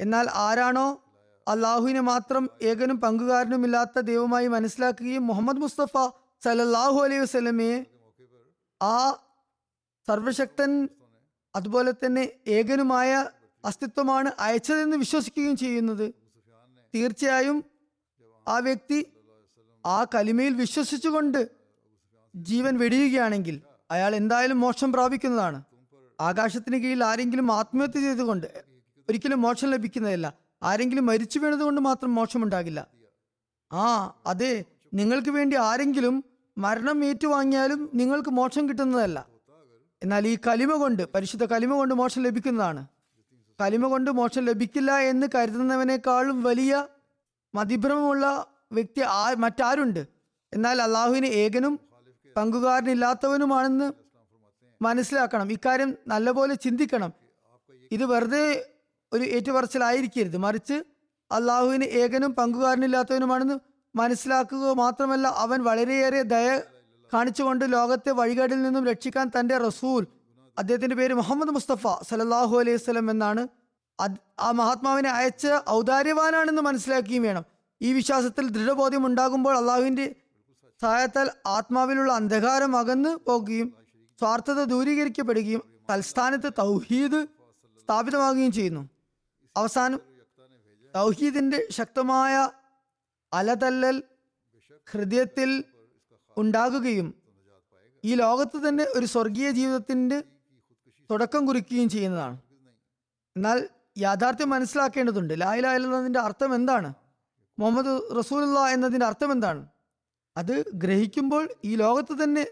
എന്നാൽ ആരാണോ അള്ളാഹുവിനെ മാത്രം ഏകനും പങ്കുകാരനുമില്ലാത്ത ദൈവമായി മനസ്സിലാക്കുകയും മുഹമ്മദ് മുസ്തഫ സലല്ലാഹു അലൈഹി വസ്ലമയെ ആ സർവശക്തൻ അതുപോലെ തന്നെ ഏകനുമായ അസ്തിത്വമാണ് അയച്ചതെന്ന് വിശ്വസിക്കുകയും ചെയ്യുന്നത്. തീർച്ചയായും ആ വ്യക്തി ആ കലിമയിൽ വിശ്വസിച്ചുകൊണ്ട് ജീവൻ വെടിയുകയാണെങ്കിൽ അയാൾ എന്തായാലും മോക്ഷം പ്രാപിക്കുന്നതാണ്. ആകാശത്തിന് കീഴിൽ ആരെങ്കിലും ആത്മഹത്യ ചെയ്തുകൊണ്ട് ഒരിക്കലും മോക്ഷം ലഭിക്കുന്നതല്ല. ആരെങ്കിലും മരിച്ചു വീണതുകൊണ്ട് മാത്രം മോക്ഷമുണ്ടാകില്ല ആ അതെ നിങ്ങൾക്ക് വേണ്ടി ആരെങ്കിലും മരണം ഏറ്റുവാങ്ങിയാലും നിങ്ങൾക്ക് മോക്ഷം കിട്ടുന്നതല്ല. എന്നാൽ ഈ കലിമ കൊണ്ട് പരിശുദ്ധ കലിമ കൊണ്ട് മോക്ഷം ലഭിക്കുന്നതാണ്. കലിമ കൊണ്ട് മോക്ഷം ലഭിക്കില്ല എന്ന് കരുതുന്നവനേക്കാളും വലിയ മതിഭ്രമമുള്ള വ്യക്തി ആ മറ്റാരുണ്ട്. എന്നാൽ അള്ളാഹുവിന് ഏകനും പങ്കുകാരനില്ലാത്തവനുമാണെന്ന് മനസ്സിലാക്കണം. ഇക്കാര്യം നല്ലപോലെ ചിന്തിക്കണം. ഇത് വെറുതെ ഒരു ഏറ്റുപറച്ചിലായിരിക്കരുത്. മറിച്ച് അള്ളാഹുവിന് ഏകനും പങ്കുകാരനില്ലാത്തവനുമാണെന്ന് മനസ്സിലാക്കുക മാത്രമല്ല അവൻ വളരെയേറെ ദയ കാണിച്ചുകൊണ്ട് ലോകത്തെ വഴികാടിൽ നിന്നും രക്ഷിക്കാൻ തന്റെ റസൂൽ അദ്ദേഹത്തിന്റെ പേര് മുഹമ്മദ് മുസ്തഫ സലല്ലാഹു അലൈഹി സ്വലം എന്നാണ്. ആ മഹാത്മാവിനെ അയച്ച ഔദാര്യവാനാണെന്ന് മനസ്സിലാക്കുകയും വേണം. ഈ വിശ്വാസത്തിൽ ദൃഢബോധ്യം ഉണ്ടാകുമ്പോൾ അള്ളാഹുവിന്റെ സഹായത്താൽ ആത്മാവിലുള്ള അന്ധകാരം അകന്നു പോകുകയും സ്വാർത്ഥത ദൂരീകരിക്കപ്പെടുകയും തൽസ്ഥാനത്ത് തൗഹീദ് സ്ഥാപിതമാകുകയും ചെയ്യുന്നു. അവസാനം തൗഹീദിന്റെ ശക്തമായ അലതല്ലൽ ഹൃദയത്തിൽ ഉണ്ടാകുകയും ഈ ലോകത്ത് തന്നെ ഒരു സ്വർഗീയ ജീവിതത്തിന്റെ തുടക്കം കുറിക്കുകയും ചെയ്യുന്നതാണ്. എന്നാൽ യാഥാർത്ഥ്യം മനസ്സിലാക്കേണ്ടതുണ്ട്. ലായില എന്നതിന്റെ അർത്ഥം എന്താണ്? മുഹമ്മദ് റസൂലുള്ള എന്നതിന്റെ അർത്ഥം എന്താണ്? അത് ഗ്രഹിക്കുമ്പോൾ ഈ ലോകത്ത് തന്നെ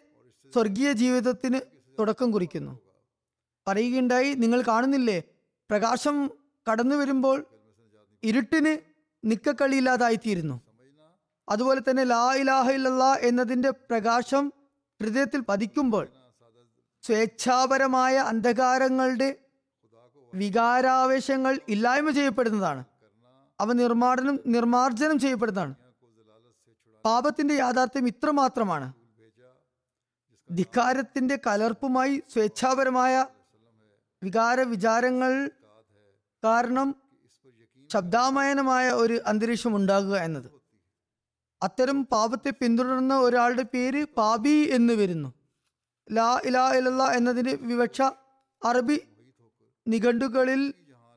സ്വർഗീയ ജീവിതത്തിന് തുടക്കം കുറിക്കുന്നു. പറയുകയുണ്ടായി നിങ്ങൾ കാണുന്നില്ലേ? പ്രകാശം കടന്നു വരുമ്പോൾ ഇരുട്ടിന് നിക്കക്കളിയില്ലാതായിത്തീരുന്നു അതുപോലെ തന്നെ ലാ ഇലാഹ ഇല്ലല്ലാ എന്നതിന്റെ പ്രകാശം ഹൃദയത്തിൽ പതിക്കുമ്പോൾ സ്വേച്ഛാപരമായ അന്ധകാരങ്ങളുടെ വികാരാവേശങ്ങൾ ഇല്ലായ്മ ചെയ്യപ്പെടുന്നതാണ്. അവ നിർമ്മാർജനം നിർമാർജനം ചെയ്യപ്പെടുന്നതാണ്. പാപത്തിന്റെ യാഥാർത്ഥ്യം ഇത്ര മാത്രമാണ് ധിക്കാരത്തിന്റെ കലർപ്പുമായി സ്വേച്ഛാപരമായ വികാര വിചാരങ്ങൾ കാരണം ശബ്ദാമയനമായ ഒരു അന്തരീക്ഷം ഉണ്ടാകുക എന്നത്. അത്തരം പാപത്തെ പിന്തുടരുന്ന ഒരാളുടെ പേര് പാപി എന്ന് വരുന്നു. ലാ ഇലാ ഇലല്ല എന്നതിന്റെ വിവക്ഷ അറബി നിഘണ്ടുകളിൽ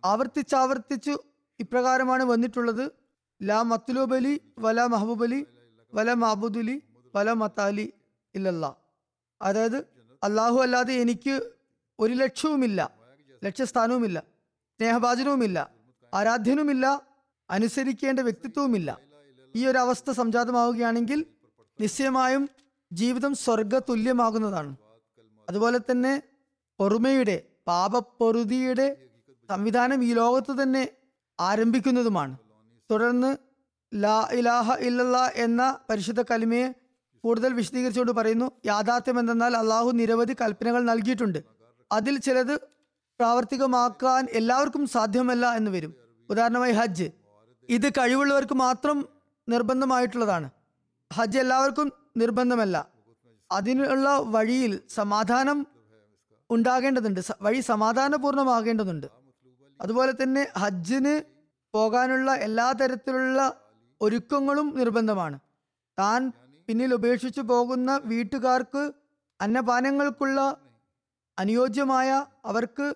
ആവർത്തിച്ചാവർത്തിച്ച് ഇപ്രകാരമാണ് വന്നിട്ടുള്ളത്. ലാ മത്തുലോബലി വല മഹബൂബലി വല മഹബുദുലി വല മത്താലി ഇല്ലല്ല. അതായത് അള്ളാഹു അല്ലാതെ എനിക്ക് ഒരു ലക്ഷ്യവുമില്ല ലക്ഷ്യസ്ഥാനവുമില്ല സ്നേഹഭാചനവുമില്ല ആരാധ്യനുമില്ല അനുസരിക്കേണ്ട വ്യക്തിത്വവുമില്ല. ഈ ഒരു അവസ്ഥ സംജാതമാവുകയാണെങ്കിൽ നിശ്ചയമായും ജീവിതം സ്വർഗ തുല്യമാകുന്നതാണ് അതുപോലെ തന്നെ പൊറുമയുടെ പാപപ്പൊറുതിയുടെ സംവിധാനം ഈ ലോകത്ത് തന്നെ ആരംഭിക്കുന്നതുമാണ്. തുടർന്ന് ലാ ഇലാഹ ഇല്ലല്ല എന്ന പരിശുദ്ധ കലിമയെ കൂടുതൽ വിശദീകരിച്ചുകൊണ്ട് പറയുന്നു. യാഥാർത്ഥ്യം എന്തെന്നാൽ അള്ളാഹു നിരവധി കൽപ്പനകൾ നൽകിയിട്ടുണ്ട്. അതിൽ ചിലത് പ്രാവർത്തികമാക്കാൻ എല്ലാവർക്കും സാധ്യമല്ല എന്ന് വരും. ഉദാഹരണമായി ഹജ്ജ്. ഇത് കഴിവുള്ളവർക്ക് മാത്രം നിർബന്ധമായിട്ടുള്ളതാണ്. ഹജ്ജ് എല്ലാവർക്കും നിർബന്ധമല്ല. അതിനുള്ള വഴിയിൽ സമാധാനം ഉണ്ടാകേണ്ടതുണ്ട്. വഴി സമാധാനപൂർണമാകേണ്ടതുണ്ട് അതുപോലെ തന്നെ ഹജ്ജിന് പോകാനുള്ള എല്ലാ തരത്തിലുള്ള ഒരുക്കങ്ങളും നിർബന്ധമാണ്. താൻ പിന്നിൽ ഉപേക്ഷിച്ചു പോകുന്ന വീട്ടുകാർക്ക് അന്നപാനങ്ങൾക്കുള്ള അനുയോജ്യമായ അവർക്ക്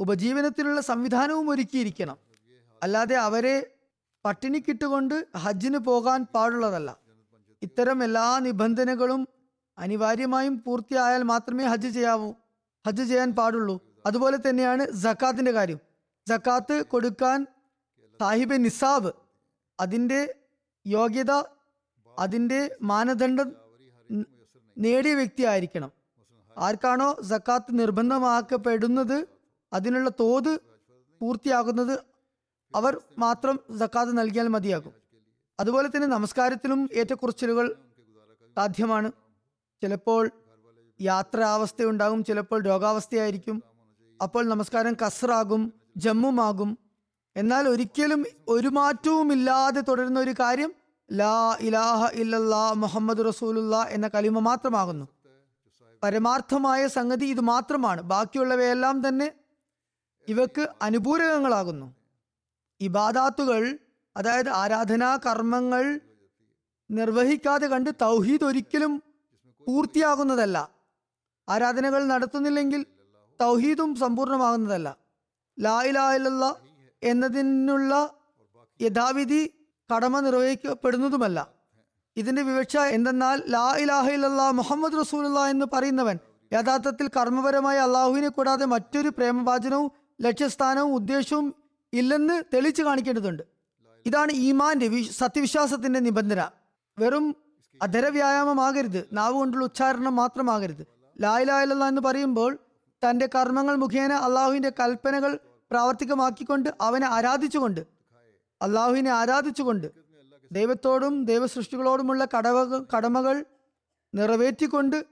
ഉപജീവനത്തിനുള്ള സംവിധാനവും ഒരുക്കിയിരിക്കണം. അല്ലാതെ അവരെ പട്ടിണിക്കിട്ടുകൊണ്ട് ഹജ്ജിന് പോകാൻ പാടുള്ളതല്ല. ഇത്തരം എല്ലാ നിബന്ധനകളും അനിവാര്യമായും പൂർത്തിയായാൽ മാത്രമേ ഹജ്ജ് ചെയ്യാവൂ ഹജ്ജ് ചെയ്യാൻ പാടുള്ളൂ. അതുപോലെ തന്നെയാണ് ജക്കാത്തിന്റെ കാര്യം. ജക്കാത്ത് കൊടുക്കാൻ സാഹിബ് നിസാബ് അതിന്റെ യോഗ്യത അതിന്റെ മാനദണ്ഡം നേടിയ വ്യക്തി ആയിരിക്കണം ആർക്കാണോ ജക്കാത്ത് നിർബന്ധമാക്കപ്പെടുന്നത് അതിനുള്ള തോത് പൂർത്തിയാകുന്നത് അവർ മാത്രം സക്കാത്ത് നൽകിയാൽ മതിയാകും. അതുപോലെ തന്നെ നമസ്കാരത്തിലും ഏറ്റക്കുറച്ചിലുകൾ സാധ്യമാണ്. ചിലപ്പോൾ യാത്രാവസ്ഥയുണ്ടാകും ചിലപ്പോൾ രോഗാവസ്ഥയായിരിക്കും. അപ്പോൾ നമസ്കാരം കസറാകും ജമ്മുമാകും. എന്നാൽ ഒരിക്കലും ഒരു മാറ്റവും ഇല്ലാതെ തുടരുന്ന ഒരു കാര്യം ലാ ഇലാഹ ഇല്ലല്ലാ മുഹമ്മദ് റസൂലുള്ള എന്ന കലിമ മാത്രമാകുന്നു. പരമാർത്ഥമായ സംഗതി ഇത് മാത്രമാണ്. ബാക്കിയുള്ളവയെല്ലാം തന്നെ ഇവക്ക് അനുപൂരകങ്ങളാകുന്നു. ഇബാദാത്തുകൾ അതായത് ആരാധനാ കർമ്മങ്ങൾ നിർവഹിക്കാതെ കണ്ട് തൗഹീദ് ഒരിക്കലും പൂർത്തിയാകുന്നതല്ല. ആരാധനകൾ നടത്തുന്നില്ലെങ്കിൽ തൗഹീദും സമ്പൂർണമാകുന്നതല്ല ലാ ഇലാഹ ഇല്ലല്ലാ എന്നതിനുള്ള യഥാവിധി കടമ നിർവഹിക്കപ്പെടുന്നതുമല്ല. ഇതിന്റെ വിവക്ഷ എന്തെന്നാൽ ലാ ഇലാഹ മുഹമ്മദ് റസൂലുള്ള എന്ന് പറയുന്നവൻ യഥാർത്ഥത്തിൽ കർമ്മപരമായ അള്ളാഹുവിനെ കൂടാതെ മറ്റൊരു പ്രേമവാചനവും ലക്ഷ്യസ്ഥാനവും ഉദ്ദേശവും ഇല്ലെന്ന് തെളിച്ചു കാണിക്കേണ്ടതുണ്ട്. ഇതാണ് ഈമാന്റെ സത്യവിശ്വാസത്തിന്റെ നിബന്ധന. വെറും അധര വ്യായാമമാകരുത് നാവ് കൊണ്ടുള്ള ഉച്ചാരണം മാത്രമാകരുത്. ലായിലായില്ല എന്ന് പറയുമ്പോൾ തന്റെ കർമ്മങ്ങൾ മുഖേന അള്ളാഹുവിന്റെ കൽപ്പനകൾ പ്രാവർത്തികമാക്കിക്കൊണ്ട് അവനെ ആരാധിച്ചുകൊണ്ട് അള്ളാഹുവിനെ ആരാധിച്ചുകൊണ്ട് ദൈവത്തോടും ദൈവസൃഷ്ടികളോടുമുള്ള കടവ കടമകൾ നിറവേറ്റിക്കൊണ്ട്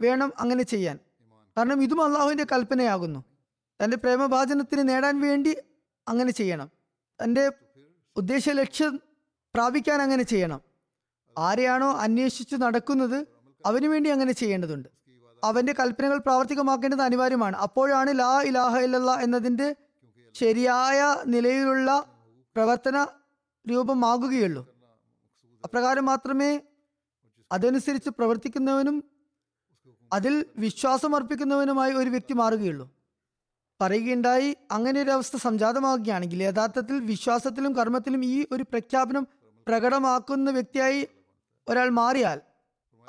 വേണം അങ്ങനെ ചെയ്യാൻ. കാരണം ഇതും അള്ളാഹുവിന്റെ കൽപ്പനയാകുന്നു. തന്റെ പ്രേമഭാചനത്തിന് നേടാൻ വേണ്ടി അങ്ങനെ ചെയ്യണം. എന്റെ ഉദ്ദേശ ലക്ഷ്യം പ്രാപിക്കാൻ അങ്ങനെ ചെയ്യണം. ആരെയാണോ അന്വേഷിച്ച് നടക്കുന്നത് അവന് വേണ്ടി അങ്ങനെ ചെയ്യേണ്ടതുണ്ട്. അവന്റെ കൽപ്പനകൾ പ്രാവർത്തികമാക്കേണ്ടത് അനിവാര്യമാണ്. അപ്പോഴാണ് ലാ ഇലാഹ ഇല്ലല്ലാ എന്നതിന്റെ ശരിയായ നിലയിലുള്ള പ്രവർത്തന രൂപമാകുകയുള്ളൂ. അപ്രകാരം മാത്രമേ അതനുസരിച്ച് പ്രവർത്തിക്കുന്നവനും അതിൽ വിശ്വാസം അർപ്പിക്കുന്നവനുമായി ഒരു വ്യക്തി മാറുകയുള്ളൂ. പറയുകയുണ്ടായി. അങ്ങനെ ഒരു അവസ്ഥ സംജാതമാവുകയാണെങ്കിൽ യഥാർത്ഥത്തിൽ വിശ്വാസത്തിലും കർമ്മത്തിലും ഈ ഒരു പ്രഖ്യാപനം പ്രകടമാക്കുന്ന വ്യക്തിയായി ഒരാൾ മാറിയാൽ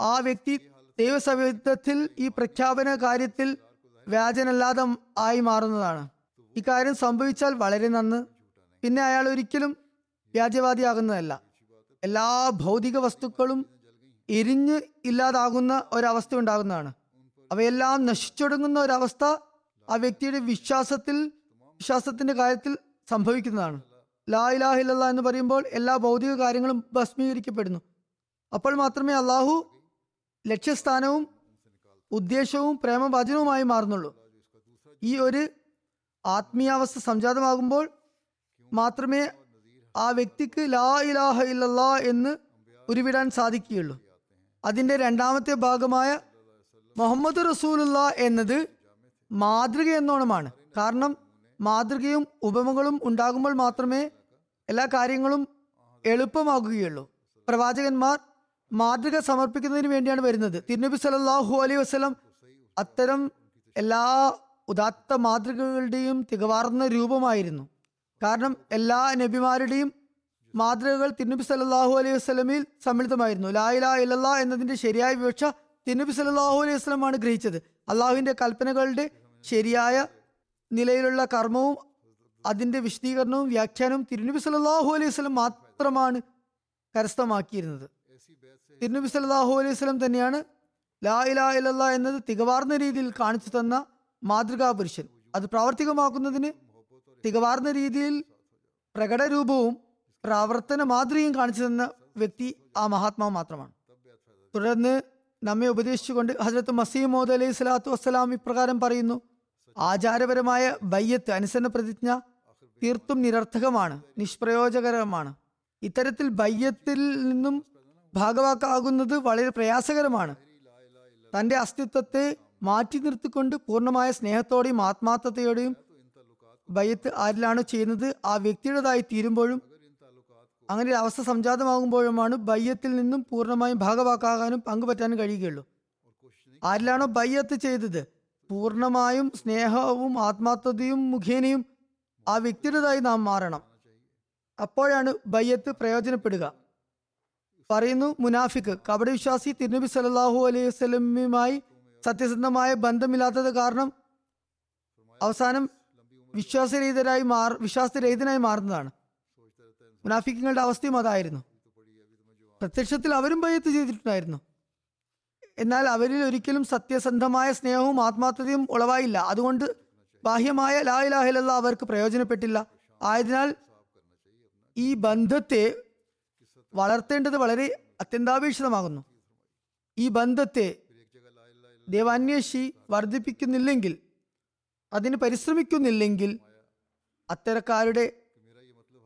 ആ വ്യക്തി ദൈവസവിധത്തിൽ ഈ പ്രഖ്യാപന കാര്യത്തിൽ വ്യാജനല്ലാതെ ആയി മാറുന്നതാണ്. ഇക്കാര്യം സംഭവിച്ചാൽ വളരെ നന്ന്. പിന്നെ അയാൾ ഒരിക്കലും വ്യാജവാദിയാകുന്നതല്ല. എല്ലാ ഭൗതിക വസ്തുക്കളും എരിഞ്ഞ് ഇല്ലാതാകുന്ന ഒരവസ്ഥ ഉണ്ടാകുന്നതാണ്. അവയെല്ലാം നശിച്ചൊടുങ്ങുന്ന ഒരവസ്ഥ ആ വ്യക്തിയുടെ വിശ്വാസത്തിൽ വിശ്വാസത്തിന്റെ കാര്യത്തിൽ സംഭവിക്കുന്നതാണ്. ലാ ഇലാഹ ഇല്ലല്ലാ എന്ന് പറയുമ്പോൾ എല്ലാ ഭൗതിക കാര്യങ്ങളും ഭസ്മീകരിക്കപ്പെടുന്നു. അപ്പോൾ മാത്രമേ അള്ളാഹു ലക്ഷ്യസ്ഥാനവും ഉദ്ദേശവും പ്രേമവചനവുമായി മാറുന്നുള്ളൂ. ഈ ഒരു ആത്മീയാവസ്ഥ സംജാതമാകുമ്പോൾ മാത്രമേ ആ വ്യക്തിക്ക് ലാ ഇലാഹ ഇല്ലല്ലാ എന്ന് ഉരുവിടാൻ സാധിക്കുകയുള്ളൂ. അതിന്റെ രണ്ടാമത്തെ ഭാഗമായ മുഹമ്മദ് റസൂലുള്ള എന്നത് മാതൃക എന്നോണമാണ്. കാരണം മാതൃകയും ഉപമകളും ഉണ്ടാകുമ്പോൾ മാത്രമേ എല്ലാ കാര്യങ്ങളും എളുപ്പമാകുകയുള്ളൂ. പ്രവാചകന്മാർ മാതൃക സമർപ്പിക്കുന്നതിന് വേണ്ടിയാണ് വരുന്നത്. തിരുനബി സലാഹു അലൈഹി വസ്ലം അത്തരം എല്ലാ ഉദാത്ത മാതൃകകളുടെയും തികവാർന്ന രൂപമായിരുന്നു. കാരണം എല്ലാ നബിമാരുടെയും മാതൃകകൾ തിരുനബി സല്ലല്ലാഹു അലൈഹി വസ്ലമിൽ സമ്മിളിതമായിരുന്നു. ലാ ഇലാഹ ഇല്ലല്ലാ എന്നതിന്റെ ശരിയായ വിവക്ഷ തിരുനബി സല്ലാഹു അലൈഹി വസ്ലമാണ് ഗ്രഹിച്ചത്. അള്ളാഹുവിന്റെ കൽപ്പനകളുടെ ശരിയായ നിലയിലുള്ള കർമ്മവും അതിന്റെ വിശദീകരണവും വ്യാഖ്യാനവും തിരുനബി സല്ലാഹു അലൈഹി വസ്ലം മാത്രമാണ് കരസ്ഥമാക്കിയിരുന്നത്. തിരുനബി സല്ലാഹു അലൈഹി വസ്ലം തന്നെയാണ് ലാ ഇലാഹ ഇല്ലല്ലാ എന്നത് തികവാർന്ന രീതിയിൽ കാണിച്ചു തന്ന മാതൃകാ പുരുഷൻ. അത് പ്രാവർത്തികമാക്കുന്നതിന് തികവാർന്ന രീതിയിൽ പ്രകടരൂപവും പ്രവർത്തന മാതൃകയും കാണിച്ചു തന്ന വ്യക്തി ആ മഹാത്മാവ് മാത്രമാണ്. തുടർന്ന് നമ്മെ ഉപദേശിച്ചുകൊണ്ട് ഹസരത്ത് മസീമോദ് അലൈഹി സ്വലാത്തു വസ്സലാം ഇപ്രകാരം പറയുന്നു. ആചാരപരമായ ബയ്യത്ത് അനുസരണ പ്രതിജ്ഞ തീർത്തും നിരർത്ഥകമാണ് നിഷ്പ്രയോജകരമാണ്. ഇത്തരത്തിൽ ബയ്യത്തിൽ നിന്നും ഭാഗവാക്കാകുന്നത് വളരെ പ്രയാസകരമാണ്. തന്റെ അസ്തിത്വത്തെ മാറ്റി നിർത്തിക്കൊണ്ട് പൂർണമായ സ്നേഹത്തോടെയും ആത്മാർത്ഥതയോടെയും ബയ്യത്ത് ആരിലാണോ ചെയ്യുന്നത് ആ വ്യക്തിയുടേതായി തീരുമ്പോഴും അങ്ങനെ ഒരു അവസ്ഥ സംജാതമാകുമ്പോഴുമാണ് ബയ്യത്തിൽ നിന്നും പൂർണമായും ഭാഗവാക്കാകാനും പങ്കുപറ്റാനും കഴിയുകയുള്ളൂ. ആരിലാണോ ബയ്യത്ത് ചെയ്തത്? പൂർണമായും സ്നേഹവും ആത്മാർത്ഥതയും മുഖേനയും ആ വ്യക്തിയുടേതായി നാം മാറണം. അപ്പോഴാണ് ബയ്യത്ത് പ്രയോജനപ്പെടുക. പറയുന്നു മുനാഫിക്ക് കബഡി വിശ്വാസി തിരുനബി സല്ലല്ലാഹു അലൈഹി വസല്ലമയുമായി സത്യസന്ധമായ ബന്ധമില്ലാത്തത് കാരണം അവസാനം വിശ്വാസരഹിതരായി മാർ വിശ്വാസരഹിതനായി മാറുന്നതാണ്. മുനാഫിക്കുകളുടെ അവസ്ഥയും അതായിരുന്നു. പ്രത്യക്ഷത്തിൽ അവരും ബയ്യത്ത് ചെയ്തിട്ടുണ്ടായിരുന്നു. എന്നാൽ അവരിൽ ഒരിക്കലും സത്യസന്ധമായ സ്നേഹവും ആത്മാർത്ഥതയും ഉളവായില്ല. അതുകൊണ്ട് ബാഹ്യമായ ലാ ഇലാഹ ഇല്ലല്ലാഹ് അവർക്ക് പ്രയോജനപ്പെട്ടില്ല. ആയതിനാൽ ഈ ബന്ധത്തെ വളർത്തേണ്ടത് വളരെ അത്യന്താപേക്ഷിതമാകുന്നു. ഈ ബന്ധത്തെ ദേവാന്വേഷി വർദ്ധിപ്പിക്കുന്നില്ലെങ്കിൽ അതിന് പരിശ്രമിക്കുന്നില്ലെങ്കിൽ അത്തരക്കാരുടെ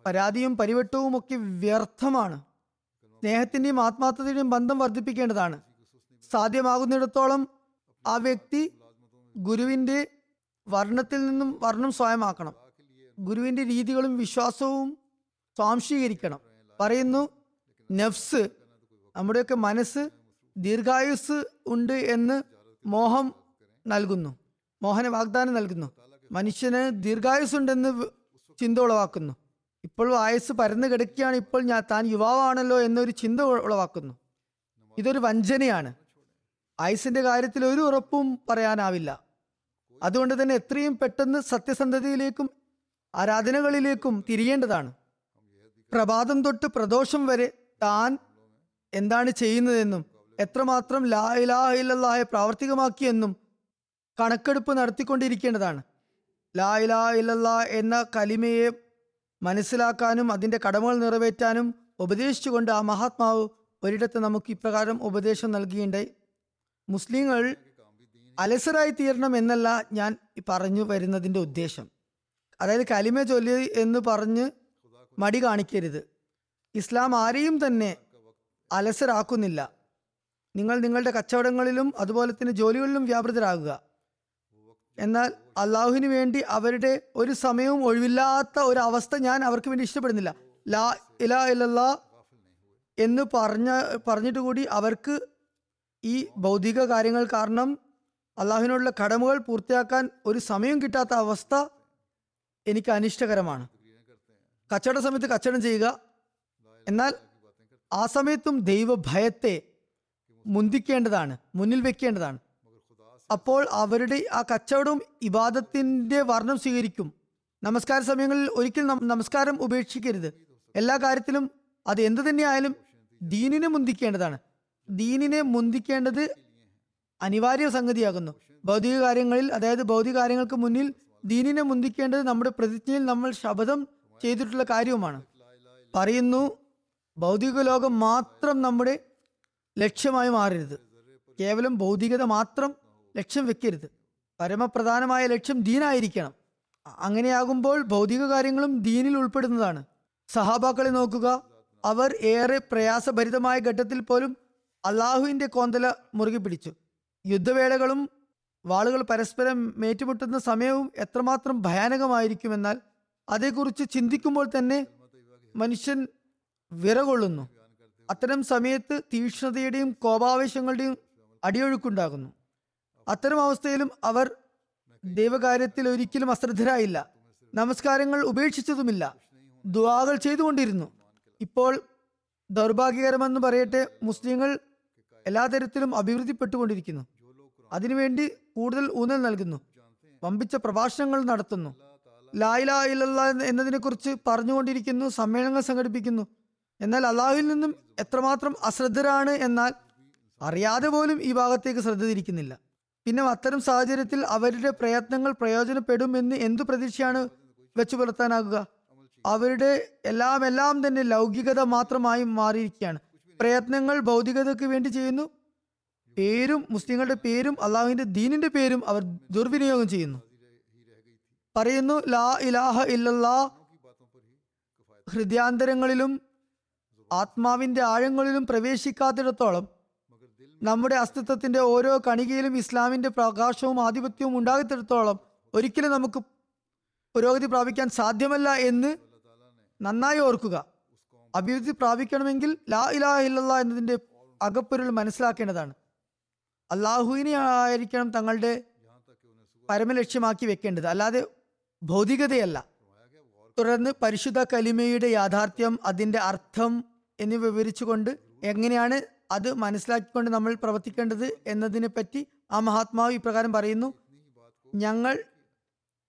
പരാതിയും പരിവട്ടവും ഒക്കെ വ്യർത്ഥമാണ്. സ്നേഹത്തിന്റെയും ആത്മാർത്ഥതയുടെയും ബന്ധം വർദ്ധിപ്പിക്കേണ്ടതാണ്. സാധ്യമാകുന്നിടത്തോളം ആ വ്യക്തി ഗുരുവിന്റെ വർണത്തിൽ നിന്നും വർണം സ്വയമാക്കണം. ഗുരുവിന്റെ രീതികളും വിശ്വാസവും സ്വാംശീകരിക്കണം. പറയുന്നു നഫ്സ് നമ്മുടെയൊക്കെ മനസ്സ് ദീർഘായുസ് ഉണ്ട് എന്ന് മോഹം നൽകുന്നു. മോഹന വാഗ്ദാനം നൽകുന്നു. മനുഷ്യന് ദീർഘായുസ് ഉണ്ടെന്ന് ചിന്ത ഉളവാക്കുന്നു. ഇപ്പോൾ വയസ്സ് പരന്നു കിടക്കുകയാണ്. ഇപ്പോൾ ഞാൻ താൻ യുവാവാണല്ലോ എന്നൊരു ചിന്ത ഉളവാക്കുന്നു. ഇതൊരു വഞ്ചനയാണ്. ആയുസിന്റെ കാര്യത്തിൽ ഒരു ഉറപ്പും പറയാനാവില്ല. അതുകൊണ്ട് തന്നെ എത്രയും പെട്ടെന്ന് സത്യസന്ധതയിലേക്കും ആരാധനകളിലേക്കും തിരിയേണ്ടതാണ്. പ്രഭാതം തൊട്ട് പ്രദോഷം വരെ താൻ എന്താണ് ചെയ്യുന്നതെന്നും എത്രമാത്രം ലാ പ്രാവർത്തികമാക്കിയെന്നും കണക്കെടുപ്പ് നടത്തിക്കൊണ്ടിരിക്കേണ്ടതാണ്. ലാ ഇല്ലല്ലാ എന്ന കലിമയെ മനസ്സിലാക്കാനും അതിന്റെ കടമകൾ നിറവേറ്റാനും ഉപദേശിച്ചുകൊണ്ട് ആ മഹാത്മാവ് ഒരിടത്ത് നമുക്ക് ഇപ്രകാരം ഉപദേശം നൽകിയുണ്ടായി മുസ്ലിങ്ങൾ അലസരായി തീരണം എന്നല്ല ഞാൻ പറഞ്ഞു വരുന്നതിന്റെ ഉദ്ദേശം. അതായത് കലിമ ചൊല്ലി എന്ന് പറഞ്ഞ് മടി കാണിക്കരുത്. ഇസ്ലാം ആരെയും തന്നെ അലസരാക്കുന്നില്ല. നിങ്ങൾ നിങ്ങളുടെ കച്ചവടങ്ങളിലും അതുപോലെ തന്നെ ജോലികളിലും വ്യാപൃതരാകുക. എന്നാൽ അള്ളാഹുവിന് വേണ്ടി അവരുടെ ഒരു സമയവും ഒഴിവില്ലാത്ത ഒരു അവസ്ഥ ഞാൻ അവർക്ക് വേണ്ടി ഇഷ്ടപ്പെടുന്നില്ല. ലാ ഇലാ ഇല്ലല്ലാ എന്ന് പറഞ്ഞ പറഞ്ഞിട്ട് കൂടി അവർക്ക് ഈ ഭൗതിക കാര്യങ്ങൾ കാരണം അള്ളാഹുവിനോടുള്ള കടമകൾ പൂർത്തിയാക്കാൻ ഒരു സമയം കിട്ടാത്ത അവസ്ഥ എനിക്ക് അനിഷ്ടകരമാണ്. കച്ചവട സമയത്ത് കച്ചവടം ചെയ്യുക. എന്നാൽ ആ സമയത്തും ദൈവഭയത്തെ മുന്തിക്കേണ്ടതാണ് മുന്നിൽ വെക്കേണ്ടതാണ്. അപ്പോൾ അവരുടെ ആ കച്ചവടവും ഇബാദത്തിന്റെ വർണം സ്വീകരിക്കും. നമസ്കാര സമയങ്ങളിൽ ഒരിക്കലും നമസ്കാരം ഉപേക്ഷിക്കരുത്. എല്ലാ കാര്യത്തിലും അത് എന്തു തന്നെയായാലും ദീനിനെ മുന്തിക്കേണ്ടതാണ്. ദീനിനെ മുന്തിക്കേണ്ടത് അനിവാര്യ സംഗതിയാകുന്നു. ഭൗതിക കാര്യങ്ങളിൽ അതായത് ഭൗതിക കാര്യങ്ങൾക്ക് മുന്നിൽ ദീനിനെ മുന്തിക്കേണ്ടത് നമ്മുടെ പ്രതിജ്ഞയിൽ നമ്മൾ ശപഥം ചെയ്തിട്ടുള്ള കാര്യവുമാണ്. പറയുന്നു ഭൗതിക ലോകം മാത്രം നമ്മുടെ ലക്ഷ്യമായി മാറരുത്. കേവലം ഭൗതികത മാത്രം ലക്ഷ്യം വെക്കരുത്. പരമപ്രധാനമായ ലക്ഷ്യം ദീനായിരിക്കണം. അങ്ങനെയാകുമ്പോൾ ഭൗതിക കാര്യങ്ങളും ദീനിൽ ഉൾപ്പെടുന്നതാണ്. സഹാബാക്കളെ നോക്കുക. അവർ ഏറെ പ്രയാസഭരിതമായ ഘട്ടത്തിൽ പോലും അള്ളാഹുവിന്റെ കോന്തല മുറുകെ പിടിച്ചു. യുദ്ധവേളകളും വാളുകൾ പരസ്പരം ഏറ്റുമുട്ടുന്ന സമയവും എത്രമാത്രം ഭയാനകമായിരിക്കുമെന്നാൽ അതേക്കുറിച്ച് ചിന്തിക്കുമ്പോൾ തന്നെ മനുഷ്യൻ വിറകൊള്ളുന്നു. അത്തരം സമയത്ത് തീക്ഷ്ണതയുടെയും കോപാവേശങ്ങളുടെയും അടിയൊഴുക്കുണ്ടാകുന്നു. അത്തരം അവസ്ഥയിലും അവർ ദൈവകാര്യത്തിൽ ഒരിക്കലും അശ്രദ്ധരായില്ല. നമസ്കാരങ്ങൾ ഉപേക്ഷിച്ചതുമില്ല. ദുവാകൾ ചെയ്തുകൊണ്ടിരുന്നു. ഇപ്പോൾ ദൗർഭാഗ്യകരമെന്ന് പറയട്ടെ മുസ്ലിങ്ങൾ എല്ലാ തരത്തിലും അഭിവൃദ്ധിപ്പെട്ടുകൊണ്ടിരിക്കുന്നു. അതിനുവേണ്ടി കൂടുതൽ ഊന്നൽ നൽകുന്നു. വമ്പിച്ച പ്രഭാഷണങ്ങൾ നടത്തുന്നു. ലായില എന്നതിനെ എന്നതിനെക്കുറിച്ച് പറഞ്ഞുകൊണ്ടിരിക്കുന്നു സമ്മേളനങ്ങൾ സംഘടിപ്പിക്കുന്നു. എന്നാൽ അള്ളാഹുവിൽ നിന്നും എത്രമാത്രം അശ്രദ്ധരാണ് എന്നാൽ അറിയാതെ പോലും ഈ ഭാഗത്തേക്ക് ശ്രദ്ധ തിരിക്കുന്നില്ല. പിന്നെ അത്തരം സാഹചര്യത്തിൽ അവരുടെ പ്രയത്നങ്ങൾ പ്രയോജനപ്പെടും എന്ന് എന്തു പ്രതീക്ഷയാണ് വെച്ചു പുലർത്താനാകുക അവരുടെ എല്ലാം എല്ലാം തന്നെ ലൗകികത മാത്രമായി മാറിയിരിക്കുകയാണ്. പ്രയത്നങ്ങൾ ഭൗതികതയ്ക്ക് വേണ്ടി ചെയ്യുന്നു. പേരും മുസ്ലിങ്ങളുടെ പേരും അള്ളാഹുവിന്റെ ദീനിന്റെ പേരും അവർ ദുർവിനിയോഗം ചെയ്യുന്നു. പറയുന്നു ലാ ഇലാഹ ഇല്ലല്ലാ. ഹൃദയാന്തരങ്ങളിലും ആത്മാവിന്റെ ആഴങ്ങളിലും പ്രവേശിക്കാത്തിടത്തോളം നമ്മുടെ അസ്തിത്വത്തിന്റെ ഓരോ കണികയിലും ഇസ്ലാമിന്റെ പ്രകാശവും ആധിപത്യവും ഉണ്ടാകത്തിടത്തോളം ഒരിക്കലും നമുക്ക് പുരോഗതി പ്രാപിക്കാൻ സാധ്യമല്ല എന്ന് നന്നായി ഓർക്കുക. അഭിവൃദ്ധി പ്രാപിക്കണമെങ്കിൽ ലാ ഇലാഹ ഇല്ലല്ലാ എന്നതിന്റെ അകപ്പൊരുൾ മനസ്സിലാക്കേണ്ടതാണ്. അള്ളാഹുവിനെ ആയിരിക്കണം തങ്ങളുടെ പരമലക്ഷ്യമാക്കി വെക്കേണ്ടത്. അല്ലാതെ ഭൗതികതയല്ല. തുടർന്ന് പരിശുദ്ധ കലിമയുടെ യാഥാർത്ഥ്യം അതിന്റെ അർത്ഥം എന്നിവ വിവരിച്ചുകൊണ്ട് എങ്ങനെയാണ് അത് മനസ്സിലാക്കിക്കൊണ്ട് നമ്മൾ പ്രവർത്തിക്കേണ്ടത് എന്നതിനെ പറ്റി ആ മഹാത്മാവ് ഇപ്രകാരം പറയുന്നു. ഞങ്ങൾ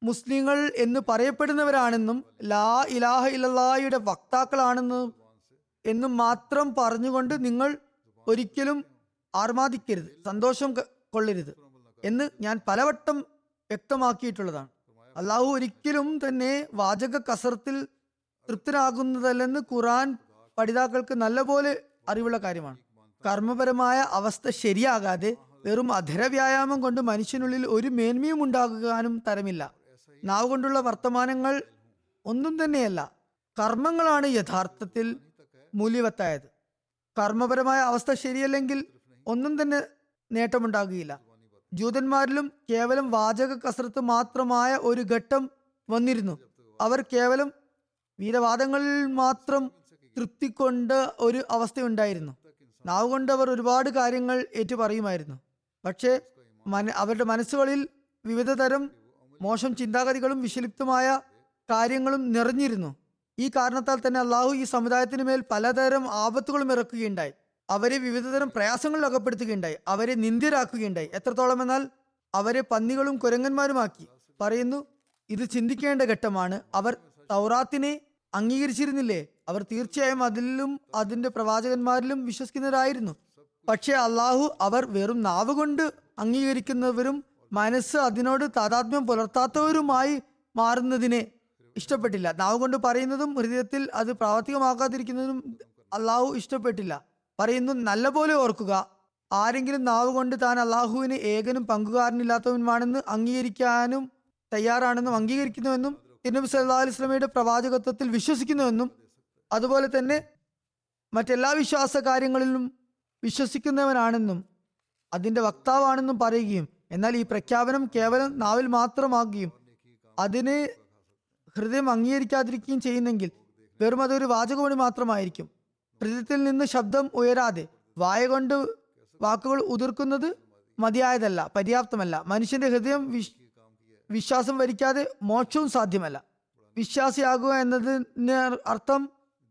മുസ്ലിങ്ങൾ എന്ന് പറയപ്പെടുന്നവരാണെന്നും ലാ ഇലാഹ ഇലല്ലായുടെ വക്താക്കളാണെന്നും എന്നും മാത്രം പറഞ്ഞുകൊണ്ട് നിങ്ങൾ ഒരിക്കലും ആർമാദിക്കരുത് സന്തോഷം കൊള്ളരുത് എന്ന് ഞാൻ പലവട്ടം വ്യക്തമാക്കിയിട്ടുള്ളതാണ്. അള്ളാഹു ഒരിക്കലും തന്നെ വാചക കസർത്തിൽ തൃപ്തനാകുന്നതല്ലെന്ന് ഖുറാൻ പഠിതാക്കൾക്ക് നല്ലപോലെ അറിവുള്ള കാര്യമാണ്. കർമ്മപരമായ അവസ്ഥ ശരിയാകാതെ വെറും അധര വ്യായാമം കൊണ്ട് മനുഷ്യനുള്ളിൽ ഒരു മേന്മയും ഉണ്ടാകാനും തരമില്ല. നാവ് കൊണ്ടുള്ള വർത്തമാനങ്ങൾ ഒന്നും തന്നെയല്ല കർമ്മങ്ങളാണ് യഥാർത്ഥത്തിൽ മൂല്യവത്തായത്. കർമ്മപരമായ അവസ്ഥ ശരിയല്ലെങ്കിൽ ഒന്നും തന്നെ നേട്ടമുണ്ടാകുകയില്ല. ജൂതന്മാരിലും കേവലം വാചക കസരത്ത് മാത്രമായ ഒരു ഘട്ടം വന്നിരുന്നു. അവർ കേവലം വീരവാദങ്ങളിൽ മാത്രം തൃപ്തി കൊണ്ട് ഒരു അവസ്ഥയുണ്ടായിരുന്നു. നാവ് കൊണ്ട് അവർ ഒരുപാട് കാര്യങ്ങൾ ഏറ്റു പറയുമായിരുന്നു. പക്ഷേ മന അവരുടെ മനസ്സുകളിൽ വിവിധ തരം മോശം ചിന്താഗതികളും വിഷലിപ്തമായ കാര്യങ്ങളും നിറഞ്ഞിരുന്നു. ഈ കാരണത്താൽ തന്നെ അള്ളാഹു ഈ സമുദായത്തിന് മേൽ പലതരം ആപത്തുകളും ഇറക്കുകയുണ്ടായി. അവരെ വിവിധതരം പ്രയാസങ്ങളിൽ അകപ്പെടുത്തുകയുണ്ടായി. അവരെ നിന്ദ്യരാക്കുകയുണ്ടായി എത്രത്തോളം എന്നാൽ അവരെ പന്നികളും കുരങ്ങന്മാരുമാക്കി. പറയുന്നു ഇത് ചിന്തിക്കേണ്ട ഘട്ടമാണ്. അവർ തൗറാത്തിനെ അംഗീകരിച്ചിരുന്നില്ലേ? അവർ തീർച്ചയായും അതിലും അതിന്റെ പ്രവാചകന്മാരിലും വിശ്വസിക്കുന്നവരായിരുന്നു. പക്ഷേ അള്ളാഹു അവർ വെറും നാവ് കൊണ്ട് അംഗീകരിക്കുന്നവരും മനസ്സ് അതിനോട് താതാത്മ്യം പുലർത്താത്തവരുമായി മാറുന്നതിനെ ഇഷ്ടപ്പെട്ടില്ല. നാവ് കൊണ്ട് പറയുന്നതും ഹൃദയത്തിൽ അത് പ്രാവർത്തികമാക്കാതിരിക്കുന്നതും അള്ളാഹു ഇഷ്ടപ്പെട്ടില്ല. പറയുന്നു നല്ലപോലെ ഓർക്കുക. ആരെങ്കിലും നാവ് കൊണ്ട് താൻ അള്ളാഹുവിന് ഏകനും പങ്കുകാരനില്ലാത്തവനുമാണെന്ന് അംഗീകരിക്കാനും തയ്യാറാണെന്നും അംഗീകരിക്കുന്നുവെന്നും തിരുനബി സല്ലാ അലൈഹി സ്വലമയുടെ പ്രവാചകത്വത്തിൽ വിശ്വസിക്കുന്നുവെന്നും അതുപോലെ തന്നെ മറ്റെല്ലാ വിശ്വാസ കാര്യങ്ങളിലും വിശ്വസിക്കുന്നവനാണെന്നും അതിന്റെ വക്താവാണെന്നും പറയുകയും എന്നാൽ ഈ പ്രഖ്യാപനം കേവലം നാവിൽ മാത്രമാകുകയും അതിന് ഹൃദയം അംഗീകരിക്കാതിരിക്കുകയും ചെയ്യുന്നെങ്കിൽ വെറും അതൊരു വാചകമണി മാത്രമായിരിക്കും. ഹൃദയത്തിൽ നിന്ന് ശബ്ദം ഉയരാതെ വായ കൊണ്ട് വാക്കുകൾ ഉതിർക്കുന്നത് മതിയായതല്ല പര്യാപ്തമല്ല. മനുഷ്യന്റെ ഹൃദയം വിശ് വിശ്വാസം വരിക്കാതെ മോക്ഷവും സാധ്യമല്ല. വിശ്വാസിയാകുക എന്നതിന് അർത്ഥം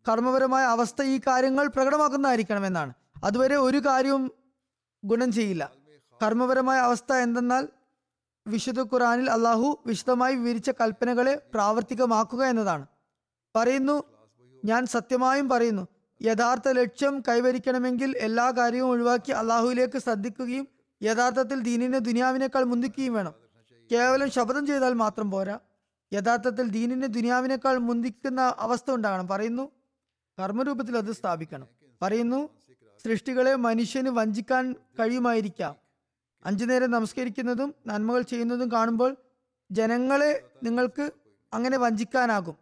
കർമ്മപരമായ അവസ്ഥ ഈ കാര്യങ്ങൾ പ്രകടമാക്കുന്നതായിരിക്കണം എന്നാണ് അതുവരെ ഒരു കാര്യവും ഗുണം ചെയ്യില്ല. കർമ്മപരമായ അവസ്ഥ എന്തെന്നാൽ വിശുദ്ധ ഖുറാനിൽ അള്ളാഹു വിശദമായി വിവരിച്ച കൽപ്പനകളെ പ്രാവർത്തികമാക്കുക എന്നതാണ്. പറയുന്നു ഞാൻ സത്യമായും പറയുന്നു യഥാർത്ഥ ലക്ഷ്യം കൈവരിക്കണമെങ്കിൽ എല്ലാ കാര്യവും ഒഴിവാക്കി അള്ളാഹുവിലേക്ക് ശ്രദ്ധിക്കുകയും യഥാർത്ഥത്തിൽ ദീനിനെ ദുനിയാവിനേക്കാൾ മുന്തിക്കുകയും വേണം. കേവലം ശബ്ദം ചെയ്താൽ മാത്രം പോരാ. യഥാർത്ഥത്തിൽ ദീനിനെ ദുനിയാവിനേക്കാൾ മുന്തിക്കുന്ന അവസ്ഥ ഉണ്ടാകണം. പറയുന്നു കർമ്മരൂപത്തിൽ അത് സ്ഥാപിക്കണം. പറയുന്നു സൃഷ്ടികളെ മനുഷ്യന് വഞ്ചിക്കാൻ കഴിയുമായിരിക്കാം. അഞ്ചു നേരം നമസ്കരിക്കുന്നതും നന്മകൾ ചെയ്യുന്നതും കാണുമ്പോൾ ജനങ്ങളെ നിങ്ങൾക്ക് അങ്ങനെ വഞ്ചിക്കാനാകും.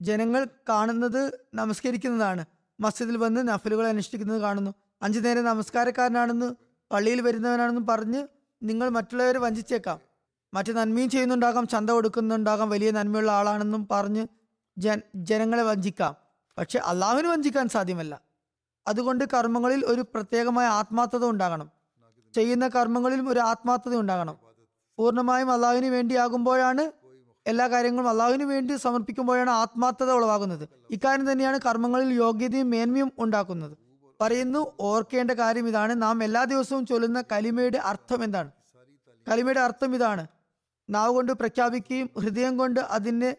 ജനങ്ങൾ കാണുന്നത് നമസ്കരിക്കുന്നതാണ്. മസ്ജിദിൽ വന്ന് നഫലുകൾ അനുഷ്ഠിക്കുന്നത് കാണുന്നു. അഞ്ചു നേരം നമസ്കാരക്കാരനാണെന്ന് പള്ളിയിൽ വരുന്നവനാണെന്ന് പറഞ്ഞ് നിങ്ങൾ മറ്റുള്ളവരെ വഞ്ചിച്ചേക്കാം. മറ്റു നന്മയും ചെയ്യുന്നുണ്ടാകാം ചന്ത കൊടുക്കുന്നുണ്ടാകാം വലിയ നന്മയുള്ള ആളാണെന്നും പറഞ്ഞ് ജനങ്ങളെ വഞ്ചിക്കാം. പക്ഷെ അള്ളാഹുവിന് വഞ്ചിക്കാൻ സാധ്യമല്ല. അതുകൊണ്ട് കർമ്മങ്ങളിൽ ഒരു പ്രത്യേകമായ ആത്മാർത്ഥത ഉണ്ടാകണം. ചെയ്യുന്ന കർമ്മങ്ങളിലും ഒരു ആത്മാർത്ഥത ഉണ്ടാകണം. പൂർണമായും അള്ളാഹുവിന് വേണ്ടിയാകുമ്പോഴാണ് എല്ലാ കാര്യങ്ങളും അള്ളാഹുവിന് വേണ്ടി സമർപ്പിക്കുമ്പോഴാണ് ആത്മാർത്ഥത ഉളവാകുന്നത്. ഇക്കാര്യം തന്നെയാണ് കർമ്മങ്ങളിൽ യോഗ്യതയും മേന്മയും ഉണ്ടാക്കുന്നത്. പറയുന്നു ഓർക്കേണ്ട കാര്യം ഇതാണ്. നാം എല്ലാ ദിവസവും ചൊല്ലുന്ന കലിമയുടെ അർത്ഥം എന്താണ്? കലിമയുടെ അർത്ഥം ഇതാണ്. നാവ് കൊണ്ട് പ്രഖ്യാപിക്കുകയും ഹൃദയം കൊണ്ട് അതിനെ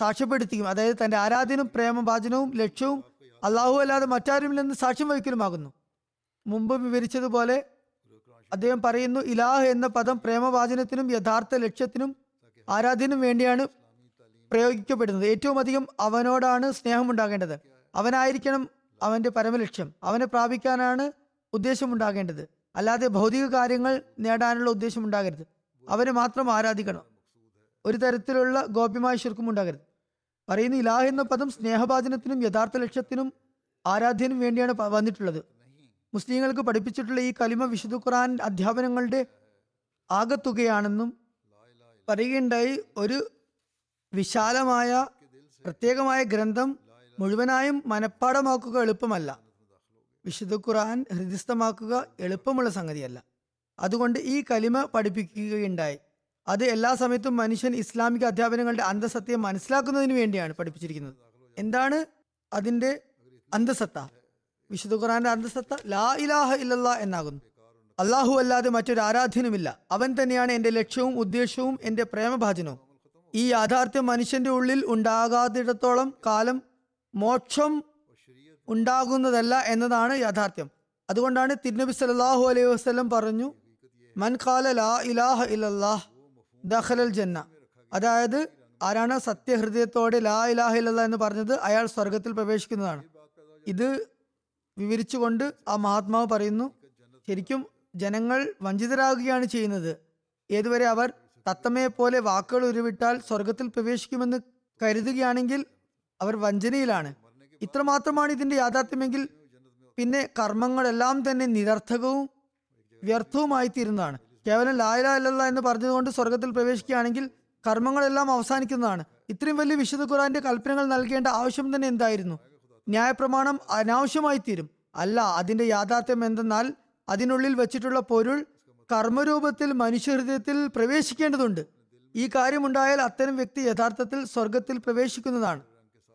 സാക്ഷ്യപ്പെടുത്തുകയും അതായത് തന്റെ ആരാധനയും പ്രേമഭാചനവും ലക്ഷ്യവും അള്ളാഹു അല്ലാതെ മറ്റാരുമില്ലെന്ന് സാക്ഷ്യം വഹിക്കലുമാകുന്നു. മുമ്പ് വിവരിച്ചതുപോലെ അദ്ദേഹം പറയുന്നു ഇലാഹ് എന്ന പദം പ്രേമവാചനത്തിനും യഥാർത്ഥ ലക്ഷ്യത്തിനും ആരാധനും വേണ്ടിയാണ് പ്രയോഗിക്കപ്പെടുന്നത്. ഏറ്റവും അധികം അവനോടാണ് സ്നേഹമുണ്ടാകേണ്ടത്. അവനായിരിക്കണം അവന്റെ പരമലക്ഷ്യം. അവനെ പ്രാപിക്കാനാണ് ഉദ്ദേശമുണ്ടാകേണ്ടത്. അല്ലാതെ ഭൗതിക കാര്യങ്ങൾ നേടാനുള്ള ഉദ്ദേശം ഉണ്ടാകരുത് അവനെ മാത്രം ആരാധിക്കണം. ഒരു തരത്തിലുള്ള ഗോപ്യമായ ശുർക്കും ഉണ്ടാകരുത്. പറയുന്ന ഇലാഹ് എന്ന പദം സ്നേഹഭാചനത്തിനും യഥാർത്ഥ ലക്ഷ്യത്തിനും ആരാധ്യനും വേണ്ടിയാണ് വന്നിട്ടുള്ളത്. മുസ്ലിങ്ങൾക്ക് പഠിപ്പിച്ചിട്ടുള്ള ഈ കലിമ വിശുദ്ധ ഖുറാൻ അധ്യാപനങ്ങളുടെ ആകത്തുകയാണെന്നും പറയുകയുണ്ടായി ഒരു വിശാലമായ പ്രത്യേകമായ ഗ്രന്ഥം മുഴുവനായും മനഃപ്പാടമാക്കുക എളുപ്പമല്ല. വിശുദ്ധ ഖുർആൻ ഹൃദയസ്ഥമാക്കുക എളുപ്പമുള്ള സംഗതിയല്ല. അതുകൊണ്ട് ഈ കലിമ പഠിപ്പിക്കുകയുണ്ടായി. അത് എല്ലാ സമയത്തും മനുഷ്യൻ ഇസ്ലാമിക അധ്യാപനങ്ങളുടെ അന്തസത്തയെ മനസ്സിലാക്കുന്നതിന് വേണ്ടിയാണ് പഠിപ്പിച്ചിരിക്കുന്നത്. എന്താണ് അതിന്റെ അന്തസത്ത? വിശുദ്ധ ഖുറാന്റെ അന്തസത്ത? ലാ ഇലാഹ ഇല്ല എന്നാകുന്നു. അള്ളാഹു അല്ലാതെ മറ്റൊരു ആരാധ്യനുമില്ല. അവൻ തന്നെയാണ് എന്റെ ലക്ഷ്യവും ഉദ്ദേശവും എന്റെ പ്രേമഭാചനവും ഈ യാഥാർത്ഥ്യം മനുഷ്യന്റെ ഉള്ളിൽ ഉണ്ടാകാത്തിടത്തോളം കാലം മോക്ഷം ഉണ്ടാകുന്നതല്ല എന്നതാണ് യാഥാർത്ഥ്യം. അതുകൊണ്ടാണ് തിരുനബി സല്ലല്ലാഹു അലൈഹി വസ്ലം പറഞ്ഞു മൻ ഖാല ലാ ഇലാഹ ഇല്ലല്ലാഹ് ദഖലൽ ജന്ന അതായത് ആരാണ് സത്യഹൃദയത്തോടെ ലാ ഇലാഹ ഇല്ലല്ലാഹ് എന്ന് പറഞ്ഞത് അയാൾ സ്വർഗത്തിൽ പ്രവേശിക്കുന്നതാണ്. ഇത് വിവരിച്ചുകൊണ്ട് ആ മഹാത്മാവ് പറയുന്നു ശരിക്കും ജനങ്ങൾ വഞ്ചിതരാകുകയാണ് ചെയ്യുന്നത്. ഏതുവരെ അവർ തത്തമ്മയെ പോലെ വാക്കുകൾ ഉരുവിട്ടാൽ സ്വർഗത്തിൽ പ്രവേശിക്കുമെന്ന് കരുതുകയാണെങ്കിൽ അവർ വഞ്ചനയിലാണ്. ഇത്രമാത്രമാണ് ഇതിന്റെ യാഥാർത്ഥ്യമെങ്കിൽ പിന്നെ കർമ്മങ്ങളെല്ലാം തന്നെ നിരർത്ഥകവും വ്യർത്ഥവുമായി തീരുന്നതാണ് കേവലം ലായല അല്ലല്ല എന്ന് പറഞ്ഞതുകൊണ്ട് സ്വർഗത്തിൽ പ്രവേശിക്കുകയാണെങ്കിൽ കർമ്മങ്ങളെല്ലാം അവസാനിക്കുന്നതാണ്. ഇത്രയും വലിയ വിശുദ്ധ ഖുറാന്റെ കൽപ്പനകൾ നൽകേണ്ട ആവശ്യം തന്നെ എന്തായിരുന്നു? ന്യായപ്രമാണം അനാവശ്യമായി തീരും അല്ല അതിന്റെ യാഥാർത്ഥ്യം എന്തെന്നാൽ അതിനുള്ളിൽ വെച്ചിട്ടുള്ള പൊരുൾ കർമ്മരൂപത്തിൽ മനുഷ്യഹൃദയത്തിൽ പ്രവേശിക്കേണ്ടതുണ്ട്. ഈ കാര്യമുണ്ടായാൽ അത്തരം വ്യക്തി യഥാർത്ഥത്തിൽ സ്വർഗത്തിൽ പ്രവേശിക്കുന്നതാണ്.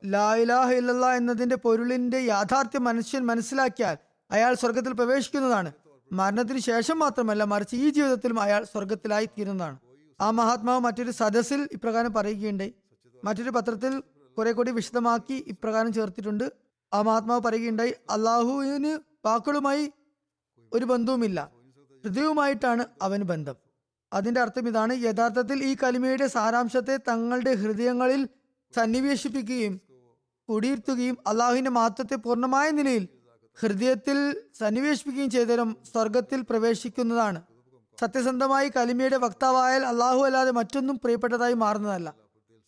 ലാ ഇലാഹ ഇല്ലല്ലാ എന്നതിന്റെ പൊരുളിന്റെ യാഥാർത്ഥ്യം മനുഷ്യൻ മനസ്സിലാക്കിയാൽ അയാൾ സ്വർഗത്തിൽ പ്രവേശിക്കുന്നതാണ്. മരണത്തിന് ശേഷം മാത്രമല്ല മറിച്ച് ഈ ജീവിതത്തിലും അയാൾ സ്വർഗത്തിലായി തീരുന്നതാണ്. ആ മഹാത്മാവ് മറ്റൊരു സദസ്സിൽ ഇപ്രകാരം പറയുകയുണ്ടായി. മറ്റൊരു പത്രത്തിൽ കുറെ കൂടി വിശദമാക്കി ഇപ്രകാരം ചേർത്തിട്ടുണ്ട്. ആ മഹാത്മാവ് പറയുകയുണ്ടായി അള്ളാഹുവിന് വാക്കുകളുമായി ഒരു ബന്ധവുമില്ല. ഹൃദയവുമായിട്ടാണ് അവന് ബന്ധം. അതിന്റെ അർത്ഥം ഇതാണ് യഥാർത്ഥത്തിൽ ഈ കലിമയുടെ സാരാംശത്തെ തങ്ങളുടെ ഹൃദയങ്ങളിൽ സന്നിവേശിപ്പിക്കുകയും കുടിയിരുത്തുകയും അള്ളാഹുവിന്റെ മഹത്വത്തെ പൂർണമായ നിലയിൽ ഹൃദയത്തിൽ സന്നിവേശിപ്പിക്കുകയും ചെയ്തവരും സ്വർഗത്തിൽ പ്രവേശിക്കുന്നതാണ്. സത്യസന്ധമായി കലിമയുടെ വക്താവായാൽ അള്ളാഹു അല്ലാതെ മറ്റൊന്നും പ്രിയപ്പെട്ടതായി മാറുന്നതല്ല.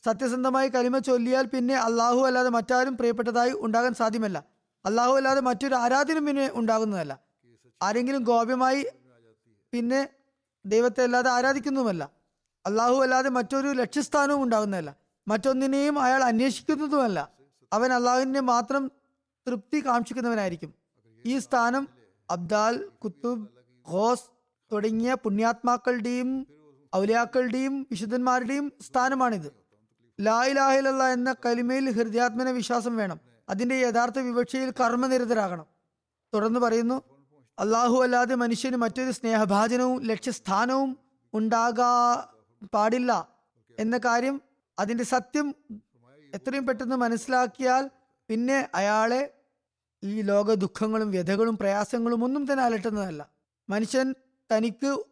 സത്യസന്ധമായി കലിമ ചൊല്ലിയാൽ പിന്നെ അള്ളാഹു അല്ലാതെ മറ്റാരും പ്രിയപ്പെട്ടതായി ഉണ്ടാകാൻ സാധ്യമല്ല. അള്ളാഹു അല്ലാതെ മറ്റൊരു ആരാധനം പിന്നെ ഉണ്ടാകുന്നതല്ല. ആരെങ്കിലും ഗോപ്യമായി പിന്നെ ദൈവത്തെ അല്ലാതെ ആരാധിക്കുന്നതുമല്ല. അള്ളാഹു അല്ലാതെ മറ്റൊരു ലക്ഷ്യസ്ഥാനവും ഉണ്ടാകുന്നതല്ല. മറ്റൊന്നിനെയും അയാൾ അന്വേഷിക്കുന്നതുമല്ല. അവൻ അള്ളാഹുവിനെ മാത്രം തൃപ്തി കാക്ഷിക്കുന്നവനായിരിക്കും ഈ സ്ഥാനം അബ്ദാൽ കുത്തുബ് ഖോസ് തുടങ്ങിയ പുണ്യാത്മാക്കളുടെയും ഔലിയാക്കളുടെയും വിശുദ്ധന്മാരുടെയും സ്ഥാനമാണിത്. ലാ ഇലാഹിലല്ല എന്ന കലിമയിൽ ഹൃദയാത്മന വിശ്വാസം വേണം. അതിന്റെ യഥാർത്ഥ വിവക്ഷയിൽ കർമ്മനിരതരാകണം. തുടർന്ന് പറയുന്നു അള്ളാഹു അല്ലാതെ മനുഷ്യന് മറ്റൊരു സ്നേഹഭാജനവും ലക്ഷ്യസ്ഥാനവും ഉണ്ടാകാ പാടില്ല എന്ന കാര്യം അതിന്റെ സത്യം എത്രയും പെട്ടെന്ന് മനസ്സിലാക്കിയാൽ പിന്നെ അയാളെ ഈ ലോക ദുഃഖങ്ങളും വ്യഥകളും പ്രയാസങ്ങളും ഒന്നും തന്നെ അലട്ടുന്നതല്ല. മനുഷ്യൻ തനിക്ക്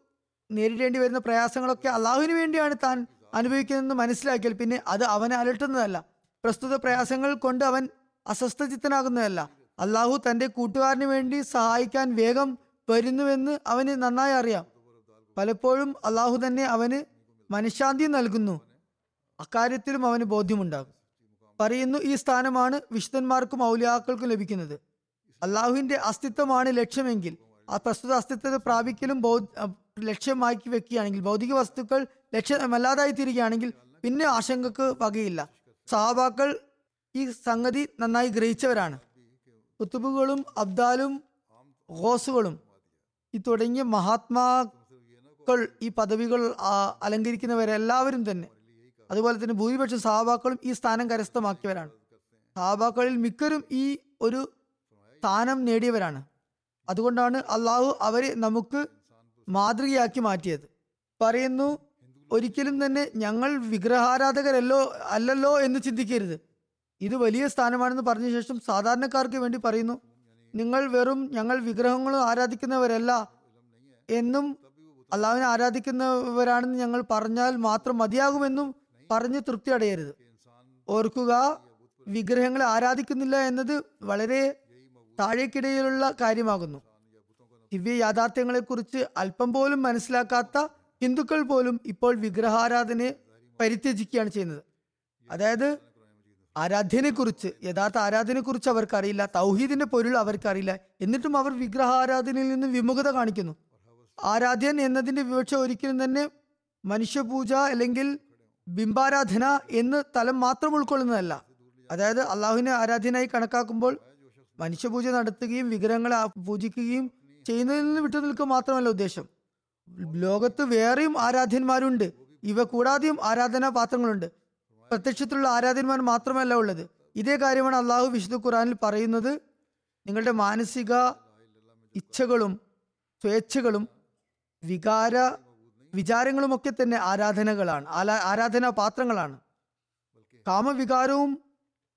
നേരിടേണ്ടി വരുന്ന പ്രയാസങ്ങളൊക്കെ അള്ളാഹുവിന് വേണ്ടിയാണ് താൻ അനുഭവിക്കുന്നതെന്ന് മനസ്സിലാക്കിയാൽ പിന്നെ അത് അവനെ അലട്ടുന്നതല്ല. പ്രസ്തുത പ്രയാസങ്ങൾ കൊണ്ട് അവൻ അസ്വസ്ഥചിത്തനാകുന്നതല്ല. അള്ളാഹു തന്റെ കൂട്ടുകാരന് വേണ്ടി സഹായിക്കാൻ വേഗം വരുന്നുവെന്ന് അവന് നന്നായി അറിയാം. പലപ്പോഴും അള്ളാഹു തന്നെ അവന് മനഃശാന്തി നൽകുന്നു. അക്കാര്യത്തിലും അവന് ബോധ്യമുണ്ടാകും. പറയുന്നു ഈ സ്ഥാനമാണ് വിശുദ്ധന്മാർക്കും ഔലിയാക്കൾക്കും ലഭിക്കുന്നത്. അള്ളാഹുവിന്റെ അസ്തിത്വമാണ് ലക്ഷ്യമെങ്കിൽ ആ പ്രസ്തുത അസ്തിത്വത്തെ പ്രാപിക്കലും ലക്ഷ്യമാക്കി വെക്കുകയാണെങ്കിൽ ഭൗതിക വസ്തുക്കൾ ലക്ഷ്യമല്ലാതായി തീരുകയാണെങ്കിൽ പിന്നെ ആശങ്കക്ക് വകയില്ല. സഹാബാക്കൾ ഈ സംഗതി നന്നായി ഗ്രഹിച്ചവരാണ്. കുത്തുബുകളും അബ്ദാലും ഹോസുകളും ഈ തുടങ്ങിയ മഹാത്മാക്കൾ ഈ പദവികൾ അലങ്കരിക്കുന്നവരെല്ലാവരും തന്നെ. അതുപോലെ തന്നെ ഭൂരിപക്ഷം സഹാബാക്കളും ഈ സ്ഥാനം കരസ്ഥമാക്കിയവരാണ്. സഹാബാക്കളിൽ മിക്കരും ഈ ഒരു സ്ഥാനം നേടിയവരാണ്. അതുകൊണ്ടാണ് അള്ളാഹു അവരെ നമുക്ക് മാതൃകയാക്കി മാറ്റിയത്. പറയുന്നു ഒരിക്കലും തന്നെ ഞങ്ങൾ വിഗ്രഹാരാധകരല്ലോ അല്ലല്ലോ എന്ന് ചിന്തിക്കരുത്. ഇത് വലിയ സ്ഥാനമാണെന്ന് പറഞ്ഞ ശേഷം സാധാരണക്കാർക്ക് വേണ്ടി പറയുന്നു നിങ്ങൾ വെറും ഞങ്ങൾ വിഗ്രഹങ്ങളും ആരാധിക്കുന്നവരല്ല എന്നും അള്ളാഹുവിനെ ആരാധിക്കുന്നവരാണെന്ന് ഞങ്ങൾ പറഞ്ഞാൽ മാത്രം മതിയാകുമെന്നും പറഞ്ഞ് തൃപ്തി അടയരുത് ഓർക്കുക വിഗ്രഹങ്ങളെ ആരാധിക്കുന്നില്ല എന്നത് വളരെ താഴേക്കിടയിലുള്ള കാര്യമാകുന്നു. ദിവ്യ യാഥാർത്ഥ്യങ്ങളെക്കുറിച്ച് അല്പം പോലും മനസ്സിലാക്കാത്ത ഹിന്ദുക്കൾ പോലും ഇപ്പോൾ വിഗ്രഹാരാധനയെ പരിത്യജിക്കുകയാണ് ചെയ്യുന്നത്. അതായത് ആരാധ്യനെ കുറിച്ച് യഥാർത്ഥ ആരാധനയെ കുറിച്ച് അവർക്കറിയില്ല തൗഹീദിന്റെ പൊരുൾ അവർക്കറിയില്ല എന്നിട്ടും അവർ വിഗ്രഹാരാധനയിൽ നിന്ന് വിമുഖത കാണിക്കുന്നു. ആരാധ്യൻ എന്നതിന്റെ വിവക്ഷ ഒരിക്കലും തന്നെ മനുഷ്യപൂജ അല്ലെങ്കിൽ ബിംബാരാധന എന്ന് തലം മാത്രം ഉൾക്കൊള്ളുന്നതല്ല. അതായത് അള്ളാഹുവിനെ ആരാധനയായി കണക്കാക്കുമ്പോൾ മനുഷ്യപൂജ നടത്തുകയും വിഗ്രഹങ്ങളെ പൂജിക്കുകയും ചെയ്യുന്നതിൽ നിന്ന് വിട്ടു നിൽക്കുക മാത്രമല്ല ഉദ്ദേശം. ലോകത്ത് വേറെയും ആരാധ്യന്മാരുണ്ട്. ഇവ കൂടാതെയും ആരാധനാ പാത്രങ്ങളുണ്ട്. പ്രത്യക്ഷത്തിലുള്ള ആരാധ്യന്മാർ മാത്രമല്ല ഉള്ളത്. ഇതേ കാര്യമാണ് അള്ളാഹു വിശുദ്ധ ഖുറാനിൽ പറയുന്നത്. നിങ്ങളുടെ മാനസിക ഇച്ഛകളും സ്വേച്ഛകളും വികാര വിചാരങ്ങളുമൊക്കെ തന്നെ ആരാധനകളാണ്. ആരാധനാ പാത്രങ്ങളാണ് കാമവികാരവും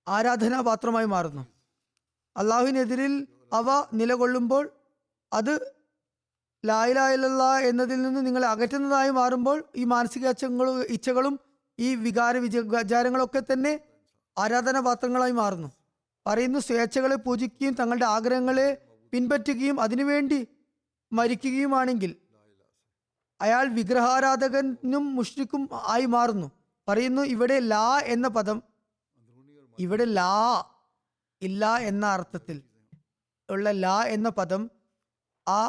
ആരാധനാ പാത്രമായി മാറുന്നു. അള്ളാഹുവിനെതിരിൽ അവ നിലകൊള്ളുമ്പോൾ അത് ലായിലായില്ല എന്നതിൽ നിന്ന് നിങ്ങളെ അകറ്റുന്നതായി മാറുമ്പോൾ ഈ മാനസിക ഇച്ഛകളും ഇച്ഛകളും ഈ വികാര വിച വിചാരങ്ങളൊക്കെ തന്നെ ആരാധനാ പാത്രങ്ങളായി മാറുന്നു. പറയുന്നു സ്വേച്ഛകളെ പൂജിക്കുകയും തങ്ങളുടെ ആഗ്രഹങ്ങളെ പിൻപറ്റുകയും അതിനുവേണ്ടി മരിക്കുകയുമാണെങ്കിൽ അയാൾ വിഗ്രഹാരാധകനും മുഷ്രിക്കും ആയി മാറുന്നു. പറയുന്നു ഇവിടെ ലാ എന്ന പദം ഇവിടെ ലാ ഇല്ല എന്ന അർത്ഥത്തിൽ ഉള്ള ലാ എന്ന പദം ആ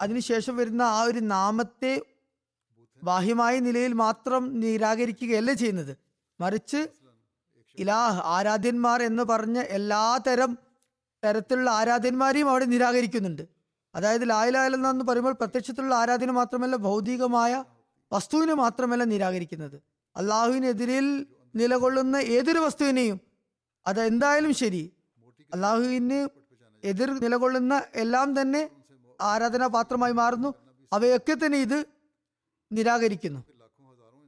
അതിനുശേഷം വരുന്ന ആ ഒരു നാമത്തെ ബാഹ്യമായ നിലയിൽ മാത്രം നിരാകരിക്കുകയല്ല ചെയ്യുന്നത്. മറിച്ച് ഇലാഹ് ആരാധ്യന്മാർ എന്ന് പറഞ്ഞ എല്ലാ തരം തരത്തിലുള്ള ആരാധ്യന്മാരെയും അവിടെ നിരാകരിക്കുന്നുണ്ട്. അതായത് ലായിലായെന്ന് എന്ന് പറയുമ്പോൾ പ്രത്യക്ഷത്തിലുള്ള ആരാധന മാത്രമല്ല ഭൗതികമായ വസ്തുവിനെ മാത്രമല്ല നിരാകരിക്കുന്നത്. അള്ളാഹുവിനെതിരിൽ നിലകൊള്ളുന്ന ഏതൊരു വസ്തുവിനെയും അത് എന്തായാലും ശരി. അള്ളാഹുവിന് എതിർ നിലകൊള്ളുന്ന എല്ലാം തന്നെ ആരാധനാ പാത്രമായി മാറുന്നു. അവയൊക്കെ തന്നെ ഇത് നിരാകരിക്കുന്നു.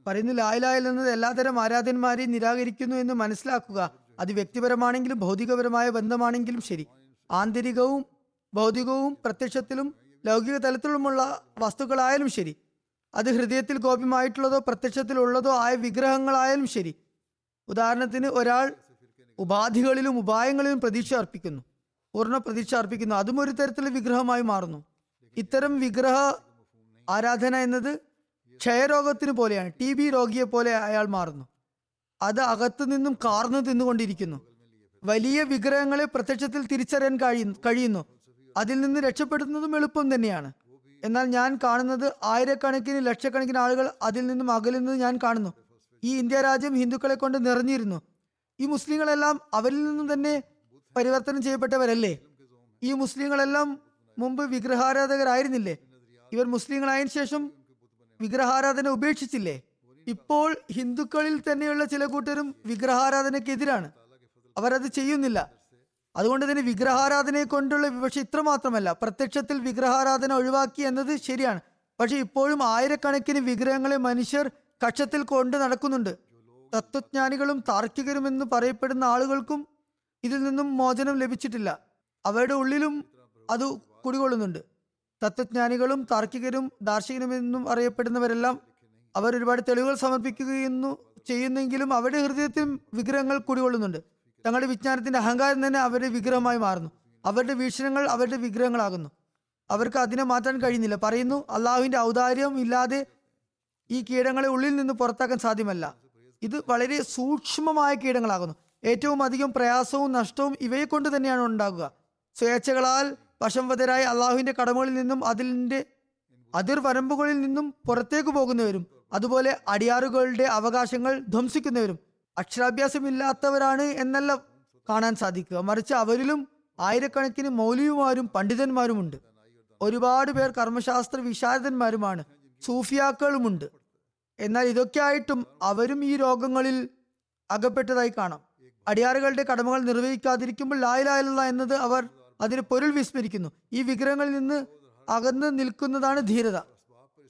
പറയുന്നു ലായിലായിൽ എന്നത് എല്ലാതരം ആരാധന്മാരെയും നിരാകരിക്കുന്നു എന്ന് മനസ്സിലാക്കുക. അത് വ്യക്തിപരമാണെങ്കിലും ഭൗതികപരമായ ബന്ധമാണെങ്കിലും ശരി. ആന്തരികവും ഭൗതികവും പ്രത്യക്ഷത്തിലും ലൗകിക തലത്തിലുമുള്ള വസ്തുക്കളായാലും ശരി. അത് ഹൃദയത്തിൽ ഗോപ്യമായിട്ടുള്ളതോ പ്രത്യക്ഷത്തിലുള്ളതോ ആയ വിഗ്രഹങ്ങളായാലും ശരി. ഉദാഹരണത്തിന് ഒരാൾ ഉപാധികളിലും ഉപായങ്ങളിലും പ്രതീക്ഷ അർപ്പിക്കുന്നു. പൂർണ പ്രതീക്ഷ അർപ്പിക്കുന്നു. അതും ഒരു തരത്തിലുള്ള വിഗ്രഹമായി മാറുന്നു. ഇത്തരം വിഗ്രഹ ആരാധന എന്നത് ക്ഷയരോഗത്തിന് പോലെയാണ്. ടി ബി രോഗിയെ പോലെ അയാൾ മാറുന്നു. അത് അകത്തു നിന്നും കാർന്നു തിന്നുകൊണ്ടിരിക്കുന്നു. വലിയ വിഗ്രഹങ്ങളെ പ്രത്യക്ഷത്തിൽ തിരിച്ചറിയാൻ കഴിയുന്നു കഴിയുന്നു. അതിൽ നിന്ന് രക്ഷപ്പെടുന്നതും എളുപ്പം തന്നെയാണ്. എന്നാൽ ഞാൻ കാണുന്നത് ആയിരക്കണക്കിന് ലക്ഷക്കണക്കിന് ആളുകൾ അതിൽ നിന്നും അകലുന്നത് ഞാൻ കാണുന്നു. ഈ ഇന്ത്യ രാജ്യം ഹിന്ദുക്കളെ കൊണ്ട് നിറഞ്ഞിരുന്നു. ഈ മുസ്ലിങ്ങളെല്ലാം അവരിൽ നിന്നും തന്നെ പരിവർത്തനം ചെയ്യപ്പെട്ടവരല്ലേ? ഈ മുസ്ലിങ്ങളെല്ലാം മുമ്പ് വിഗ്രഹാരാധകരായിരുന്നില്ലേ? ഇവർ മുസ്ലിങ്ങളായതിനു ശേഷം വിഗ്രഹാരാധന ഉപേക്ഷിച്ചില്ലേ? ഇപ്പോൾ ഹിന്ദുക്കളിൽ തന്നെയുള്ള ചില കൂട്ടരും വിഗ്രഹാരാധനയ്ക്കെതിരാണ്. അവരത് ചെയ്യുന്നില്ല. അതുകൊണ്ട് തന്നെ വിഗ്രഹാരാധനയെ കൊണ്ടുള്ള വിവക്ഷ ഇത്ര മാത്രമല്ല പ്രത്യക്ഷത്തിൽ വിഗ്രഹാരാധന ഒഴിവാക്കി എന്നത് ശരിയാണ്. പക്ഷെ ഇപ്പോഴും ആയിരക്കണക്കിന് വിഗ്രഹങ്ങളെ മനുഷ്യർ കക്ഷത്തിൽ കൊണ്ട് നടക്കുന്നുണ്ട്. തത്വജ്ഞാനികളും താർക്കികരും എന്ന് പറയപ്പെടുന്ന ആളുകൾക്കും ഇതിൽ നിന്നും മോചനം ലഭിച്ചിട്ടില്ല. അവരുടെ ഉള്ളിലും അത് കുടികൊള്ളുന്നുണ്ട്. തത്വജ്ഞാനികളും താർക്കികരും ദാർശനികമെന്നും അറിയപ്പെടുന്നവരെല്ലാം അവർ ഒരുപാട് തെളിവുകൾ സമർപ്പിക്കുകയെന്നു ചെയ്യുന്നെങ്കിലും അവരുടെ ഹൃദയത്തിൽ വിഗ്രഹങ്ങൾ കുടികൊള്ളുന്നുണ്ട്. തങ്ങളുടെ വിജ്ഞാനത്തിന്റെ അഹങ്കാരം തന്നെ അവരുടെ വിഗ്രഹമായി മാറുന്നു. അവരുടെ വീക്ഷണങ്ങൾ അവരുടെ വിഗ്രഹങ്ങളാകുന്നു. അവർക്ക് അതിനെ മാറ്റാൻ കഴിയുന്നില്ല. പറയുന്നു അള്ളാഹുവിന്റെ ഔദാര്യം ഇല്ലാതെ ഈ കീടങ്ങളെ ഉള്ളിൽ നിന്ന് പുറത്താക്കാൻ സാധ്യമല്ല. ഇത് വളരെ സൂക്ഷ്മമായ കീടങ്ങളാകുന്നു. ഏറ്റവും അധികം പ്രയാസവും നഷ്ടവും ഇവയെ കൊണ്ട് തന്നെയാണ് ഉണ്ടാകുക. സ്വേച്ഛകളാൽ വശംവതരായ അള്ളാഹുവിന്റെ കടമകളിൽ നിന്നും അതിന്റെ അതിർ വരമ്പുകളിൽ നിന്നും പുറത്തേക്ക് പോകുന്നവരും അതുപോലെ അടിയാറുകളുടെ അവകാശങ്ങൾ ധ്വംസിക്കുന്നവരും അക്ഷരാഭ്യാസമില്ലാത്തവരാണ് എന്നല്ല കാണാൻ സാധിക്കുക. മറിച്ച് അവരിലും ആയിരക്കണക്കിന് മൗലിയുമാരും പണ്ഡിതന്മാരുമുണ്ട്. ഒരുപാട് പേർ കർമ്മശാസ്ത്ര വിശാരദന്മാരുമാണ്. സൂഫിയാക്കളുമുണ്ട്. എന്നാൽ ഇതൊക്കെ ആയിട്ടും അവരും ഈ രോഗങ്ങളിൽ അകപ്പെട്ടതായി കാണാം. അടിയാറുകളുടെ കടമകൾ നിർവഹിക്കാതിരിക്കുമ്പോൾ ലായിലായുള്ള എന്നത് അവർ അതിന് പൊരുൾ വിസ്മരിക്കുന്നു. ഈ വിഗ്രഹങ്ങളിൽ നിന്ന് അകന്ന് നിൽക്കുന്നതാണ് ധീരത.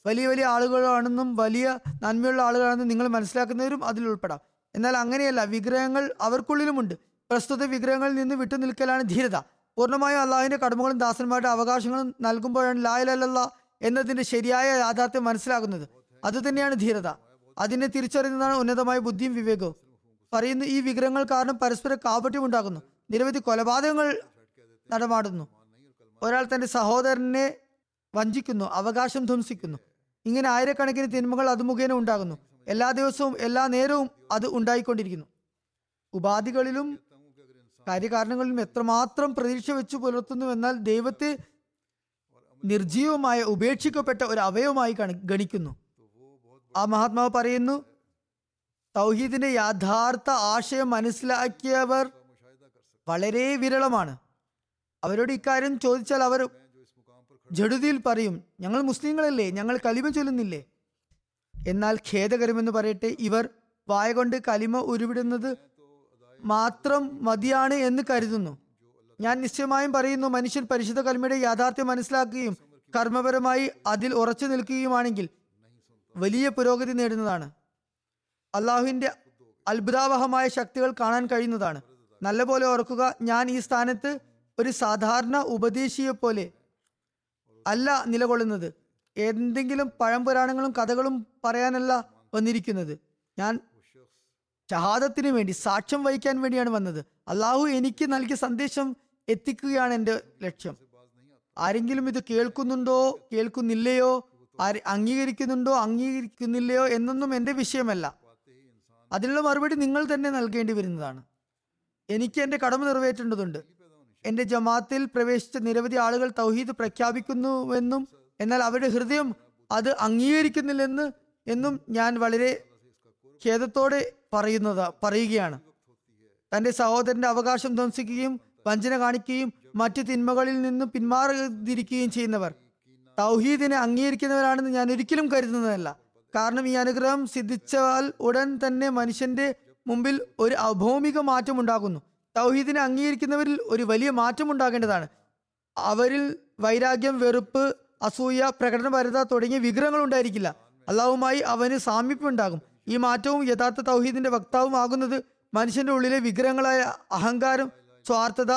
വലിയ വലിയ ആളുകളാണെന്നും വലിയ നന്മയുള്ള ആളുകളാണെന്നും നിങ്ങൾ മനസ്സിലാക്കുന്നവരും അതിൽ ഉൾപ്പെടാം. എന്നാൽ അങ്ങനെയല്ല വിഗ്രഹങ്ങൾ അവർക്കുള്ളിലുമുണ്ട്. പ്രസ്തുത വിഗ്രഹങ്ങളിൽ നിന്ന് വിട്ടുനിൽക്കലാണ് ധീരത. പൂർണമായും അള്ളാഹുവിന്റെ കടമകളും ദാസന്മാരുടെ അവകാശങ്ങളും നൽകുമ്പോഴാണ് ലായലല്ല എന്നതിന്റെ ശരിയായ യാഥാർത്ഥ്യം മനസ്സിലാകുന്നത്. അതുതന്നെയാണ് ധീരത. അതിനെ തിരിച്ചറിയുന്നതാണ് ഉന്നതമായ ബുദ്ധിയും വിവേകവും. പറയുന്നു ഈ വിഗ്രഹങ്ങൾ കാരണം പരസ്പര കാപട്യം ഉണ്ടാകുന്നു നിരവധി കൊലപാതകങ്ങൾ നടമാടുന്നു. ഒരാൾ തന്റെ സഹോദരനെ വഞ്ചിക്കുന്നു അവകാശം ധ്വംസിക്കുന്നു. ഇങ്ങനെ ആയിരക്കണക്കിന് തിന്മകൾ അത് മുഖേന ഉണ്ടാകുന്നു. എല്ലാ ദിവസവും എല്ലാ നേരവും അത് ഉണ്ടായിക്കൊണ്ടിരിക്കുന്നു. ഉപാധികളിലും കാര്യകാരണങ്ങളിലും എത്രമാത്രം പ്രതീക്ഷ വെച്ച് പുലർത്തുന്നു എന്നാൽ ദൈവത്തെ നിർജീവമായ ഉപേക്ഷിക്കപ്പെട്ട ഒരു അവയവമായി ഗണിക്കുന്നു. ആ മഹാത്മാവ് പറയുന്നു തൗഹീദിന്റെ യാഥാർത്ഥ ആശയം മനസ്സിലാക്കിയവർ വളരെ വിരളമാണ്. അവരോട് ഇക്കാര്യം ചോദിച്ചാൽ അവർ ജഡുതിയിൽ പറയും ഞങ്ങൾ മുസ്ലിങ്ങളല്ലേ? ഞങ്ങൾ കലിമ ചൊല്ലുന്നില്ലേ? എന്നാൽ ഖേദകരമെന്ന് പറയട്ടെ ഇവർ വായ കൊണ്ട് കലിമ ഉരുവിടുന്നത് മാത്രം മതിയാണ് എന്ന് കരുതുന്നു. ഞാൻ നിശ്ചയമായും പറയുന്നു മനുഷ്യൻ പരിശുദ്ധ കലിമയുടെ യാഥാർത്ഥ്യം മനസ്സിലാക്കുകയും കർമ്മപരമായി അതിൽ ഉറച്ചു നിൽക്കുകയുമാണെങ്കിൽ വലിയ പുരോഗതി നേടുന്നതാണ്. അള്ളാഹുവിന്റെ അത്ഭുതാവഹമായ ശക്തികൾ കാണാൻ കഴിയുന്നതാണ്. നല്ലപോലെ ഓർക്കുക ഞാൻ ഈ സ്ഥാനത്ത് ഒരു സാധാരണ ഉപദേശിയെ പോലെ അല്ല നിലകൊള്ളുന്നത്. എന്തെങ്കിലും പഴംപുരാണങ്ങളും കഥകളും പറയാനല്ല വന്നിരിക്കുന്നത്. ഞാൻ ഷഹാദത്തിന് വേണ്ടി സാക്ഷ്യം വഹിക്കാൻ വേണ്ടിയാണ് വന്നത്. അള്ളാഹു എനിക്ക് നൽകിയ സന്ദേശം എത്തിക്കുകയാണ് എന്റെ ലക്ഷ്യം. ആരെങ്കിലും ഇത് കേൾക്കുന്നുണ്ടോ കേൾക്കുന്നില്ലയോ അംഗീകരിക്കുന്നുണ്ടോ അംഗീകരിക്കുന്നില്ലയോ എന്നൊന്നും എന്റെ വിഷയമല്ല. അതിനുള്ള മറുപടി നിങ്ങൾ തന്നെ നൽകേണ്ടി വരുന്നതാണ്. എനിക്ക് എന്റെ കടമ നിറവേറ്റേണ്ടതുണ്ട്. എന്റെ ജമാത്തിൽ പ്രവേശിച്ച നിരവധി ആളുകൾ തൗഹീദ് പ്രഖ്യാപിക്കുന്നുവെന്നും എന്നാൽ അവരുടെ ഹൃദയം അത് അംഗീകരിക്കുന്നില്ലെന്ന് എന്നും ഞാൻ വളരെ ഖേദത്തോടെ പറയുന്നത് പറയുകയാണ്. തന്റെ സഹോദരന്റെ അവകാശം ധ്വംസിക്കുകയും വഞ്ചന കാണിക്കുകയും മറ്റു തിന്മകളിൽ നിന്ന് പിന്മാറാതിരിക്കുകയും ചെയ്യുന്നവർ. തൗഹീദിനെ അംഗീകരിക്കുന്നവരാണെന്ന് ഞാൻ ഒരിക്കലും കരുതുന്നതല്ല. കാരണം ഈ അനുഗ്രഹം സിദ്ധിച്ചാൽ ഉടൻ തന്നെ മനുഷ്യന്റെ മുമ്പിൽ ഒരു അഭൗമിക മാറ്റം ഉണ്ടാകുന്നു. തൗഹീദിനെ അംഗീകരിക്കുന്നവരിൽ ഒരു വലിയ മാറ്റം ഉണ്ടാകേണ്ടതാണ്. അവരിൽ വൈരാഗ്യം വെറുപ്പ് അസൂയ പ്രകടനപരത തുടങ്ങിയ വിഗ്രഹങ്ങൾ ഉണ്ടായിരിക്കില്ല അള്ളാഹുമായി അവന് സാമീപ്യമുണ്ടാകും. ഈ മാറ്റവും യഥാർത്ഥ തൗഹീദിന്റെ വക്താവും ആകുന്നത് മനുഷ്യന്റെ ഉള്ളിലെ വിഗ്രഹങ്ങളായ അഹങ്കാരം സ്വാർത്ഥത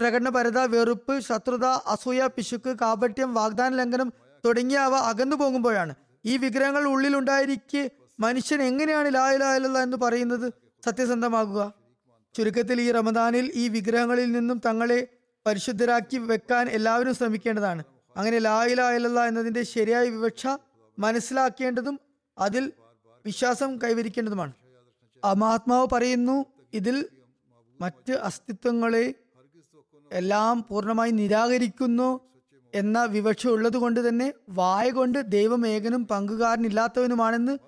പ്രകടനപരത വെറുപ്പ് ശത്രുത അസൂയ പിശുക്ക് കാപട്യം വാഗ്ദാന ലംഘനം തുടങ്ങിയവ അകന്നു പോകുമ്പോഴാണ്. ഈ വിഗ്രഹങ്ങൾ ഉള്ളിലുണ്ടായിരിക്കെ മനുഷ്യൻ എങ്ങനെയാണ് ലായലായല്ല എന്ന് പറയുന്നത് സത്യസന്ധമാകുക? ചുരുക്കത്തിൽ ഈ റമദാനിൽ ഈ വിഗ്രഹങ്ങളിൽ നിന്നും തങ്ങളെ പരിശുദ്ധരാക്കി വെക്കാൻ എല്ലാവരും ശ്രമിക്കേണ്ടതാണ്. അങ്ങനെ ലായില അയലല്ല എന്നതിന്റെ ശരിയായ വിവക്ഷ മനസ്സിലാക്കേണ്ടതും അതിൽ വിശ്വാസം കൈവരിക്കേണ്ടതുമാണ്. ആ മഹാത്മാവ് പറയുന്നു ഇതിൽ മറ്റ് അസ്തിത്വങ്ങളെ എല്ലാം പൂർണമായി നിരാകരിക്കുന്നു എന്ന വിവക്ഷ ഉള്ളത് കൊണ്ട് തന്നെ വായ കൊണ്ട് ദൈവം ഏകനും പങ്കുകാരനില്ലാത്തവനുമാണെന്ന്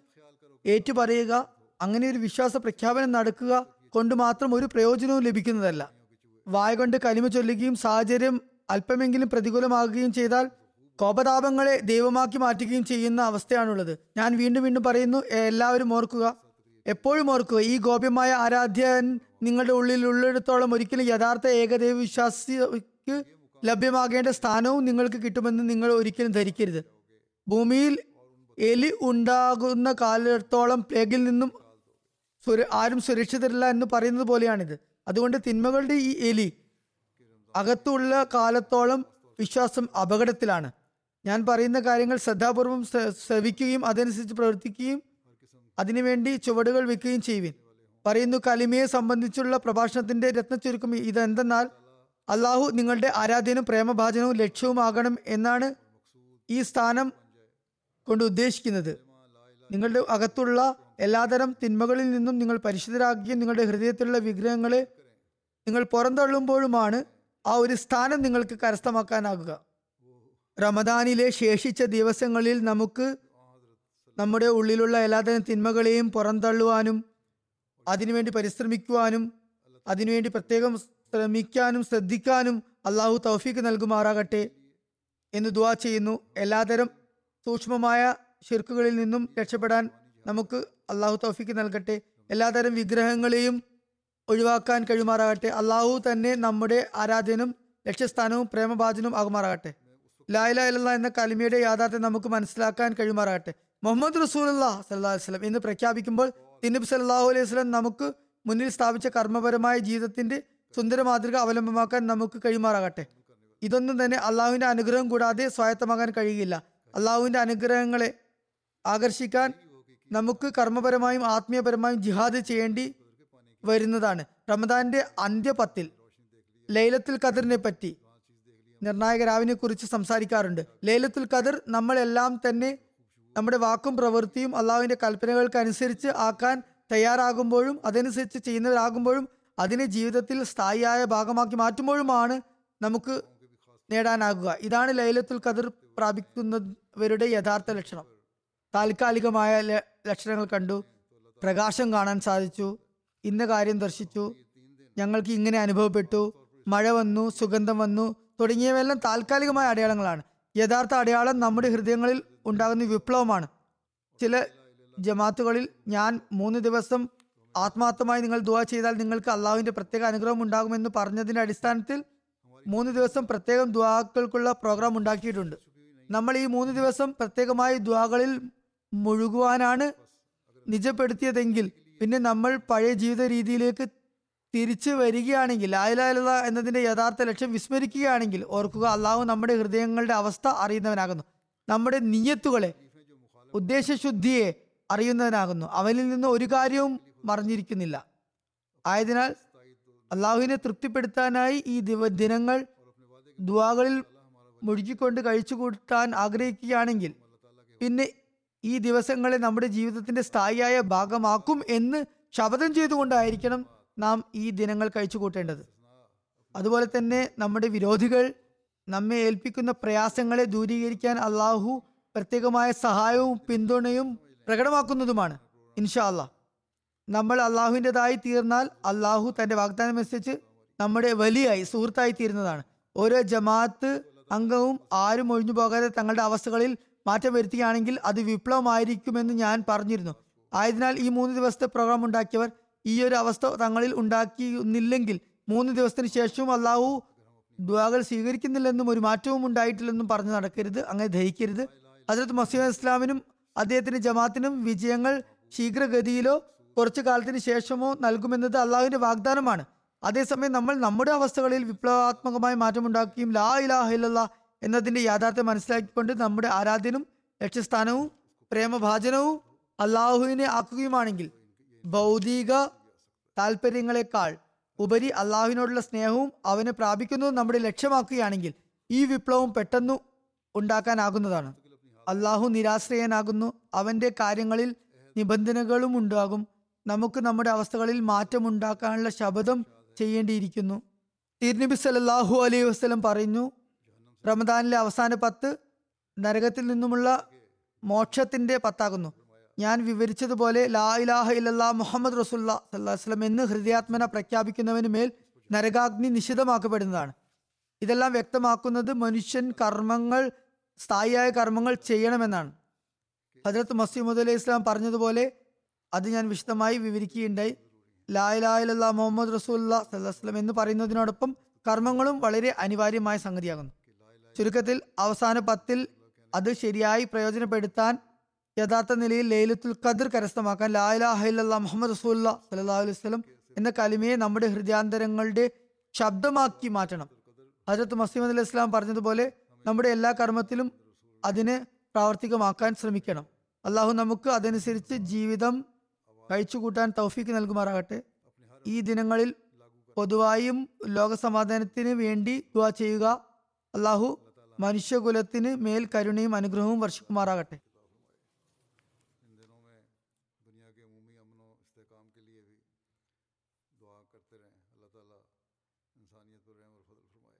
ഏറ്റുപറയുക അങ്ങനെ ഒരു വിശ്വാസ പ്രഖ്യാപനം നടക്കുക കൊണ്ട് മാത്രം ഒരു പ്രയോജനവും ലഭിക്കുന്നതല്ല. വായ കൊണ്ട് കലിമ ചൊല്ലുകയും സാഹചര്യം അല്പമെങ്കിലും പ്രതികൂലമാകുകയും ചെയ്താൽ കോപതാപങ്ങളെ ദൈവമാക്കി മാറ്റുകയും ചെയ്യുന്ന അവസ്ഥയാണുള്ളത്. ഞാൻ വീണ്ടും വീണ്ടും പറയുന്നു എല്ലാവരും ഓർക്കുക. എപ്പോഴും ഓർക്കുക ഈ ഗോപ്യമായ ആരാധ്യൻ നിങ്ങളുടെ ഉള്ളിൽ ഉള്ളിടത്തോളം ഒരിക്കലും യഥാർത്ഥ ഏകദൈവ വിശ്വാസിക്ക് ലഭ്യമാകേണ്ട സ്ഥാനവും നിങ്ങൾക്ക് കിട്ടുമെന്ന് നിങ്ങൾ ഒരിക്കലും ധരിക്കരുത്. ഭൂമിയിൽ എലി ഉണ്ടാകുന്ന കാലത്തോളം പ്ലേഗിൽ നിന്നും ആരും സുരക്ഷിതരല്ല എന്ന് പറയുന്നത് പോലെയാണിത്. അതുകൊണ്ട് തിന്മകളുടെ ഈ എലി അകത്തുള്ള കാലത്തോളം വിശ്വാസം അപകടത്തിലാണ്. ഞാൻ പറയുന്ന കാര്യങ്ങൾ ശ്രദ്ധാപൂർവം ശ്ര- ശ്രവിക്കുകയും അതനുസരിച്ച് പ്രവർത്തിക്കുകയും അതിനുവേണ്ടി ചുവടുകൾ വെക്കുകയും ചെയ്യുവിൻ. പറയുന്നു കലിമയെ സംബന്ധിച്ചുള്ള പ്രഭാഷണത്തിന്റെ രത്നച്ചുരുക്കം ഇതെന്തെന്നാൽ അള്ളാഹു നിങ്ങളുടെ ആരാധ്യനും പ്രേമഭാചനവും ലക്ഷ്യവുമാകണം എന്നാണ് ഈ സ്ഥാനം കൊണ്ട് ഉദ്ദേശിക്കുന്നത്. നിങ്ങളുടെ അകത്തുള്ള എല്ലാതരം തിന്മകളിൽ നിന്നും നിങ്ങൾ പരിശുദ്ധരാക്കുകയും നിങ്ങളുടെ ഹൃദയത്തിലുള്ള വിഗ്രഹങ്ങളെ നിങ്ങൾ പുറന്തള്ളുമ്പോഴുമാണ് ആ ഒരു സ്ഥാനം നിങ്ങൾക്ക് കരസ്ഥമാക്കാനാകുക. റമദാനിലെ ശേഷിച്ച ദിവസങ്ങളിൽ നമുക്ക് നമ്മുടെ ഉള്ളിലുള്ള എല്ലാതരം തിന്മകളെയും പുറന്തള്ളുവാനും അതിനുവേണ്ടി പരിശ്രമിക്കുവാനും അതിനുവേണ്ടി പ്രത്യേകം ശ്രമിക്കാനും ശ്രദ്ധിക്കാനും അള്ളാഹു തൗഫീക്ക് നൽകുമാറാകട്ടെ എന്ന് ദുവാ ചെയ്യുന്നു. എല്ലാതരം സൂക്ഷ്മമായ ശിർക്കുകളിൽ നിന്നും രക്ഷപ്പെടാൻ നമുക്ക് അള്ളാഹു തൗഫീക്ക് നൽകട്ടെ. എല്ലാതരം വിഗ്രഹങ്ങളെയും ഒഴിവാക്കാൻ കഴിയുമാറാകട്ടെ. അള്ളാഹു തന്നെ നമ്മുടെ ആരാധ്യനും ലക്ഷ്യസ്ഥാനവും പ്രേമബാധനും ആകുമാറാകട്ടെ. ലായ്ല ഇല്ല എന്ന കലിമയുടെ യാഥാർത്ഥ്യം നമുക്ക് മനസ്സിലാക്കാൻ കഴിയുമാറാകട്ടെ. മുഹമ്മദ് റസൂലുള്ള സല്ലാഹു വസ്ലം എന്ന് പ്രഖ്യാപിക്കുമ്പോൾ തിന്നബ് സല്ലാഹു അലൈഹി വസ്ലം നമുക്ക് മുന്നിൽ സ്ഥാപിച്ച കർമ്മപരമായ ജീവിതത്തിന്റെ സുന്ദര മാതൃക അവലംബമാക്കാൻ നമുക്ക് കഴിയുമാറാകട്ടെ. ഇതൊന്നും തന്നെ അള്ളാഹുവിന്റെ അനുഗ്രഹം കൂടാതെ സ്വായത്തമാകാൻ കഴിയില്ല അള്ളാഹുവിന്റെ അനുഗ്രഹങ്ങളെ ആകർഷിക്കാൻ നമുക്ക് കർമ്മപരമായും ആത്മീയപരമായും ജിഹാദ് ചെയ്യേണ്ടി വരുന്നതാണ്. റമദാന്റെ അന്ത്യപത്തിൽ ലൈലത്തുൽ ഖദറിനെ പറ്റി നിർണായക രാവിനെ കുറിച്ച് സംസാരിക്കാറുണ്ട്. ലൈലത്തുൽ ഖദർ നമ്മളെല്ലാം തന്നെ നമ്മുടെ വാക്കും പ്രവൃത്തിയും അള്ളാഹുവിന്റെ കൽപ്പനകൾക്ക് അനുസരിച്ച് ആക്കാൻ തയ്യാറാകുമ്പോഴും അതനുസരിച്ച് ചെയ്യുന്നവരാകുമ്പോഴും അതിനെ ജീവിതത്തിൽ സ്ഥായിയായ ഭാഗമാക്കി മാറ്റുമ്പോഴുമാണ് നമുക്ക് നേടാനാകുക. ഇതാണ് ലൈലത്തുൽ ഖദർ പ്രാപിക്കുന്നവരുടെ യഥാർത്ഥ ലക്ഷണം. താൽക്കാലികമായ ലക്ഷണങ്ങൾ കണ്ടു. പ്രകാശം കാണാൻ സാധിച്ചു. ഇന്ന കാര്യം ദർശിച്ചു. ഞങ്ങൾക്ക് ഇങ്ങനെ അനുഭവപ്പെട്ടു. മഴ വന്നു സുഗന്ധം വന്നു തുടങ്ങിയവയെല്ലാം താൽക്കാലികമായ അടയാളങ്ങളാണ്. യഥാർത്ഥ അടയാളം നമ്മുടെ ഹൃദയങ്ങളിൽ ഉണ്ടാകുന്ന വിപ്ലവമാണ്. ചില ജമാത്തുകളിൽ ഞാൻ മൂന്ന് ദിവസം ആത്മാർത്ഥമായി നിങ്ങൾ ദുവാ ചെയ്താൽ നിങ്ങൾക്ക് അള്ളാഹുവിന്റെ പ്രത്യേക അനുഗ്രഹം ഉണ്ടാകുമെന്ന് പറഞ്ഞതിന്റെ അടിസ്ഥാനത്തിൽ മൂന്ന് ദിവസം പ്രത്യേകം ദുവാക്കൾക്കുള്ള പ്രോഗ്രാം ഉണ്ടാക്കിയിട്ടുണ്ട്. നമ്മൾ ഈ മൂന്ന് ദിവസം പ്രത്യേകമായി ദുവാകളിൽ മുഴുകുവാനാണ് നിജപ്പെടുത്തിയതെങ്കിൽ പിന്നെ നമ്മൾ പഴയ ജീവിത രീതിയിലേക്ക് തിരിച്ചു വരികയാണെങ്കിൽ ലായലാലത എന്നതിന്റെ യഥാർത്ഥ ലക്ഷ്യം വിസ്മരിക്കുകയാണെങ്കിൽ ഓർക്കുക അള്ളാഹു നമ്മുടെ ഹൃദയങ്ങളുടെ അവസ്ഥ അറിയുന്നവനാകുന്നു. നമ്മുടെ നിയത്തുകളെ ഉദ്ദേശശുദ്ധിയെ അറിയുന്നവനാകുന്നു. അവനിൽ നിന്ന് ഒരു കാര്യവും മറിഞ്ഞിരിക്കുന്നില്ല. ആയതിനാൽ അള്ളാഹുവിനെ തൃപ്തിപ്പെടുത്താനായി ഈ ദിവ ദിനങ്ങൾ ദുവാകളിൽ മുഴുകിക്കൊണ്ട് കഴിച്ചു കൂട്ടാൻ ആഗ്രഹിക്കുകയാണെങ്കിൽ പിന്നെ ഈ ദിവസങ്ങളെ നമ്മുടെ ജീവിതത്തിന്റെ സ്ഥായിയായ ഭാഗമാക്കും എന്ന് ശപഥം ചെയ്തുകൊണ്ടായിരിക്കണം നാം ഈ ദിനങ്ങൾ കഴിച്ചു കൂട്ടേണ്ടത്. അതുപോലെ തന്നെ നമ്മുടെ വിരോധികൾ നമ്മെ ഏൽപ്പിക്കുന്ന പ്രയാസങ്ങളെ ദൂരീകരിക്കാൻ അള്ളാഹു പ്രത്യേകമായ സഹായവും പിന്തുണയും പ്രകടമാക്കുന്നതുമാണ്. ഇൻഷാ അള്ളാഹ് നമ്മൾ അള്ളാഹുവിന്റെതായി തീർന്നാൽ അള്ളാഹു തന്റെ വാഗ്ദാനം അനുസരിച്ച് നമ്മുടെ വലിയായി സുഹൃത്തായി തീരുന്നതാണ്. ഓരോ ജമാഅത്ത് അംഗവും ആരും ഒഴിഞ്ഞു പോകാതെ തങ്ങളുടെ അവസ്ഥകളിൽ മാറ്റം വരുത്തുകയാണെങ്കിൽ അത് വിപ്ലവമായിരിക്കുമെന്ന് ഞാൻ പറഞ്ഞിരുന്നു. ആയതിനാൽ ഈ മൂന്ന് ദിവസത്തെ പ്രോഗ്രാം ഉണ്ടാക്കിയവർ ഈ ഒരു അവസ്ഥ തങ്ങളിൽ ഉണ്ടാക്കിയിരുന്നില്ലെങ്കിൽ മൂന്ന് ദിവസത്തിന് ശേഷവും അള്ളാഹു ദുവാകൾ സ്വീകരിക്കുന്നില്ലെന്നും ഒരു മാറ്റവും ഉണ്ടായിട്ടില്ലെന്നും പറഞ്ഞ് നടക്കരുത് അങ്ങനെ ധരിക്കരുത് അതിലത്ത് മസീദ് ഇസ്ലാമിനും അദ്ദേഹത്തിന്റെ ജമാത്തിനും വിജയങ്ങൾ ശീഘ്രഗതിയിലോ കുറച്ചു കാലത്തിന് ശേഷമോ നൽകുമെന്നത് അള്ളാഹുവിന്റെ വാഗ്ദാനമാണ്. അതേസമയം നമ്മൾ നമ്മുടെ അവസ്ഥകളിൽ വിപ്ലവാത്മകമായ മാറ്റമുണ്ടാക്കുകയും ലാ ഇലാഹ ഇല്ലല്ലാ എന്നതിന്റെ യാഥാർത്ഥ്യം മനസ്സിലാക്കിക്കൊണ്ട് നമ്മുടെ ആരാധ്യനും ലക്ഷ്യസ്ഥാനവും പ്രേമഭാജനവും അള്ളാഹുവിനെ ആക്കുകയുമാണെങ്കിൽ ഭൗതിക താല്പര്യങ്ങളെക്കാൾ ഉപരി അള്ളാഹുവിനോടുള്ള സ്നേഹവും അവനെ പ്രാപിക്കുന്നതും നമ്മുടെ ലക്ഷ്യമാക്കുകയാണെങ്കിൽ ഈ വിപ്ലവം പെട്ടെന്ന് ഉണ്ടാക്കാനാകുന്നതാണ്. അള്ളാഹു നിരാശ്രയനാകുന്നു. അവന്റെ കാര്യങ്ങളിൽ നിബന്ധനകളും ഉണ്ടാകും. നമുക്ക് നമ്മുടെ അവസ്ഥകളിൽ മാറ്റമുണ്ടാക്കാനുള്ള ശബദം ചെയ്യേണ്ടിയിരിക്കുന്നു. തിരുനബി സല്ലല്ലാഹു അലൈഹി വസ്ലം പറഞ്ഞു റമദാനിലെ അവസാന പത്ത് നരകത്തിൽ നിന്നുമുള്ള മോക്ഷത്തിന്റെ പത്താകുന്നു. ഞാൻ വിവരിച്ചതുപോലെ ലാ ഇലാഹ ഇല്ലല്ലാ മുഹമ്മദ് റസുല്ല സല്ലാഹു വസ്ലം എന്ന് ഹൃദയാത്മന പ്രഖ്യാപിക്കുന്നവന് മേൽ നരകാഗ്നി നിഷിതമാക്കപ്പെടുന്നതാണ് ഇതെല്ലാം വ്യക്തമാക്കുന്നത് മനുഷ്യൻ കർമ്മങ്ങൾ സ്ഥായിയായ കർമ്മങ്ങൾ ചെയ്യണമെന്നാണ്. ഹജരത്ത് മസീമുദ് അലൈഹി ഇസ്ലാം പറഞ്ഞതുപോലെ അത് ഞാൻ വിശദമായി വിവരിക്കുകയുണ്ടായി. ലായിലായില്ല മുഹമ്മദ് റസൂല്ല സല്ലാസ്ലം എന്ന് പറയുന്നതിനോടൊപ്പം കർമ്മങ്ങളും വളരെ അനിവാര്യമായ സംഗതിയാകുന്നു. ചുരുക്കത്തിൽ അവസാന പത്തിൽ അത് ശരിയായി പ്രയോജനപ്പെടുത്താൻ യഥാർത്ഥ നിലയിൽ ലൈലത്തുൽ ഖദർ കരസ്ഥമാക്കാൻ ലാലാഹല്ല മുഹമ്മദ് റസൂല്ല സല്ലാ അലൈഹി എന്ന കലിമയെ നമ്മുടെ ഹൃദയാന്തരങ്ങളുടെ ശബ്ദമാക്കി മാറ്റണം. ഹജരത്ത് മസീമദ് അലി ഇസ്ലാം പറഞ്ഞതുപോലെ നമ്മുടെ എല്ലാ കർമ്മത്തിലും അതിനെ പ്രാവർത്തികമാക്കാൻ ശ്രമിക്കണം. അള്ളാഹു നമുക്ക് അതനുസരിച്ച് ജീവിതം കഴിച്ചുകൂട്ടാൻ തൗഫീക്ക് നൽകുമാറാകട്ടെ. ഈ ദിനങ്ങളിൽ പൊതുവായും ലോകസമാധാനത്തിന് വേണ്ടി ദുവാ ചെയ്യുക. അള്ളാഹു മനുഷ്യകുലത്തിന് മേൽ കരുണയും അനുഗ്രഹവും വർഷിക്കുമാറാകട്ടെ इन दिनों में दुनिया के अमूमी अमन व इस्तेकाम के लिए भी दुआ करते रहें अल्लाह ताला इंसानियत पर रहम और फजल फरमाए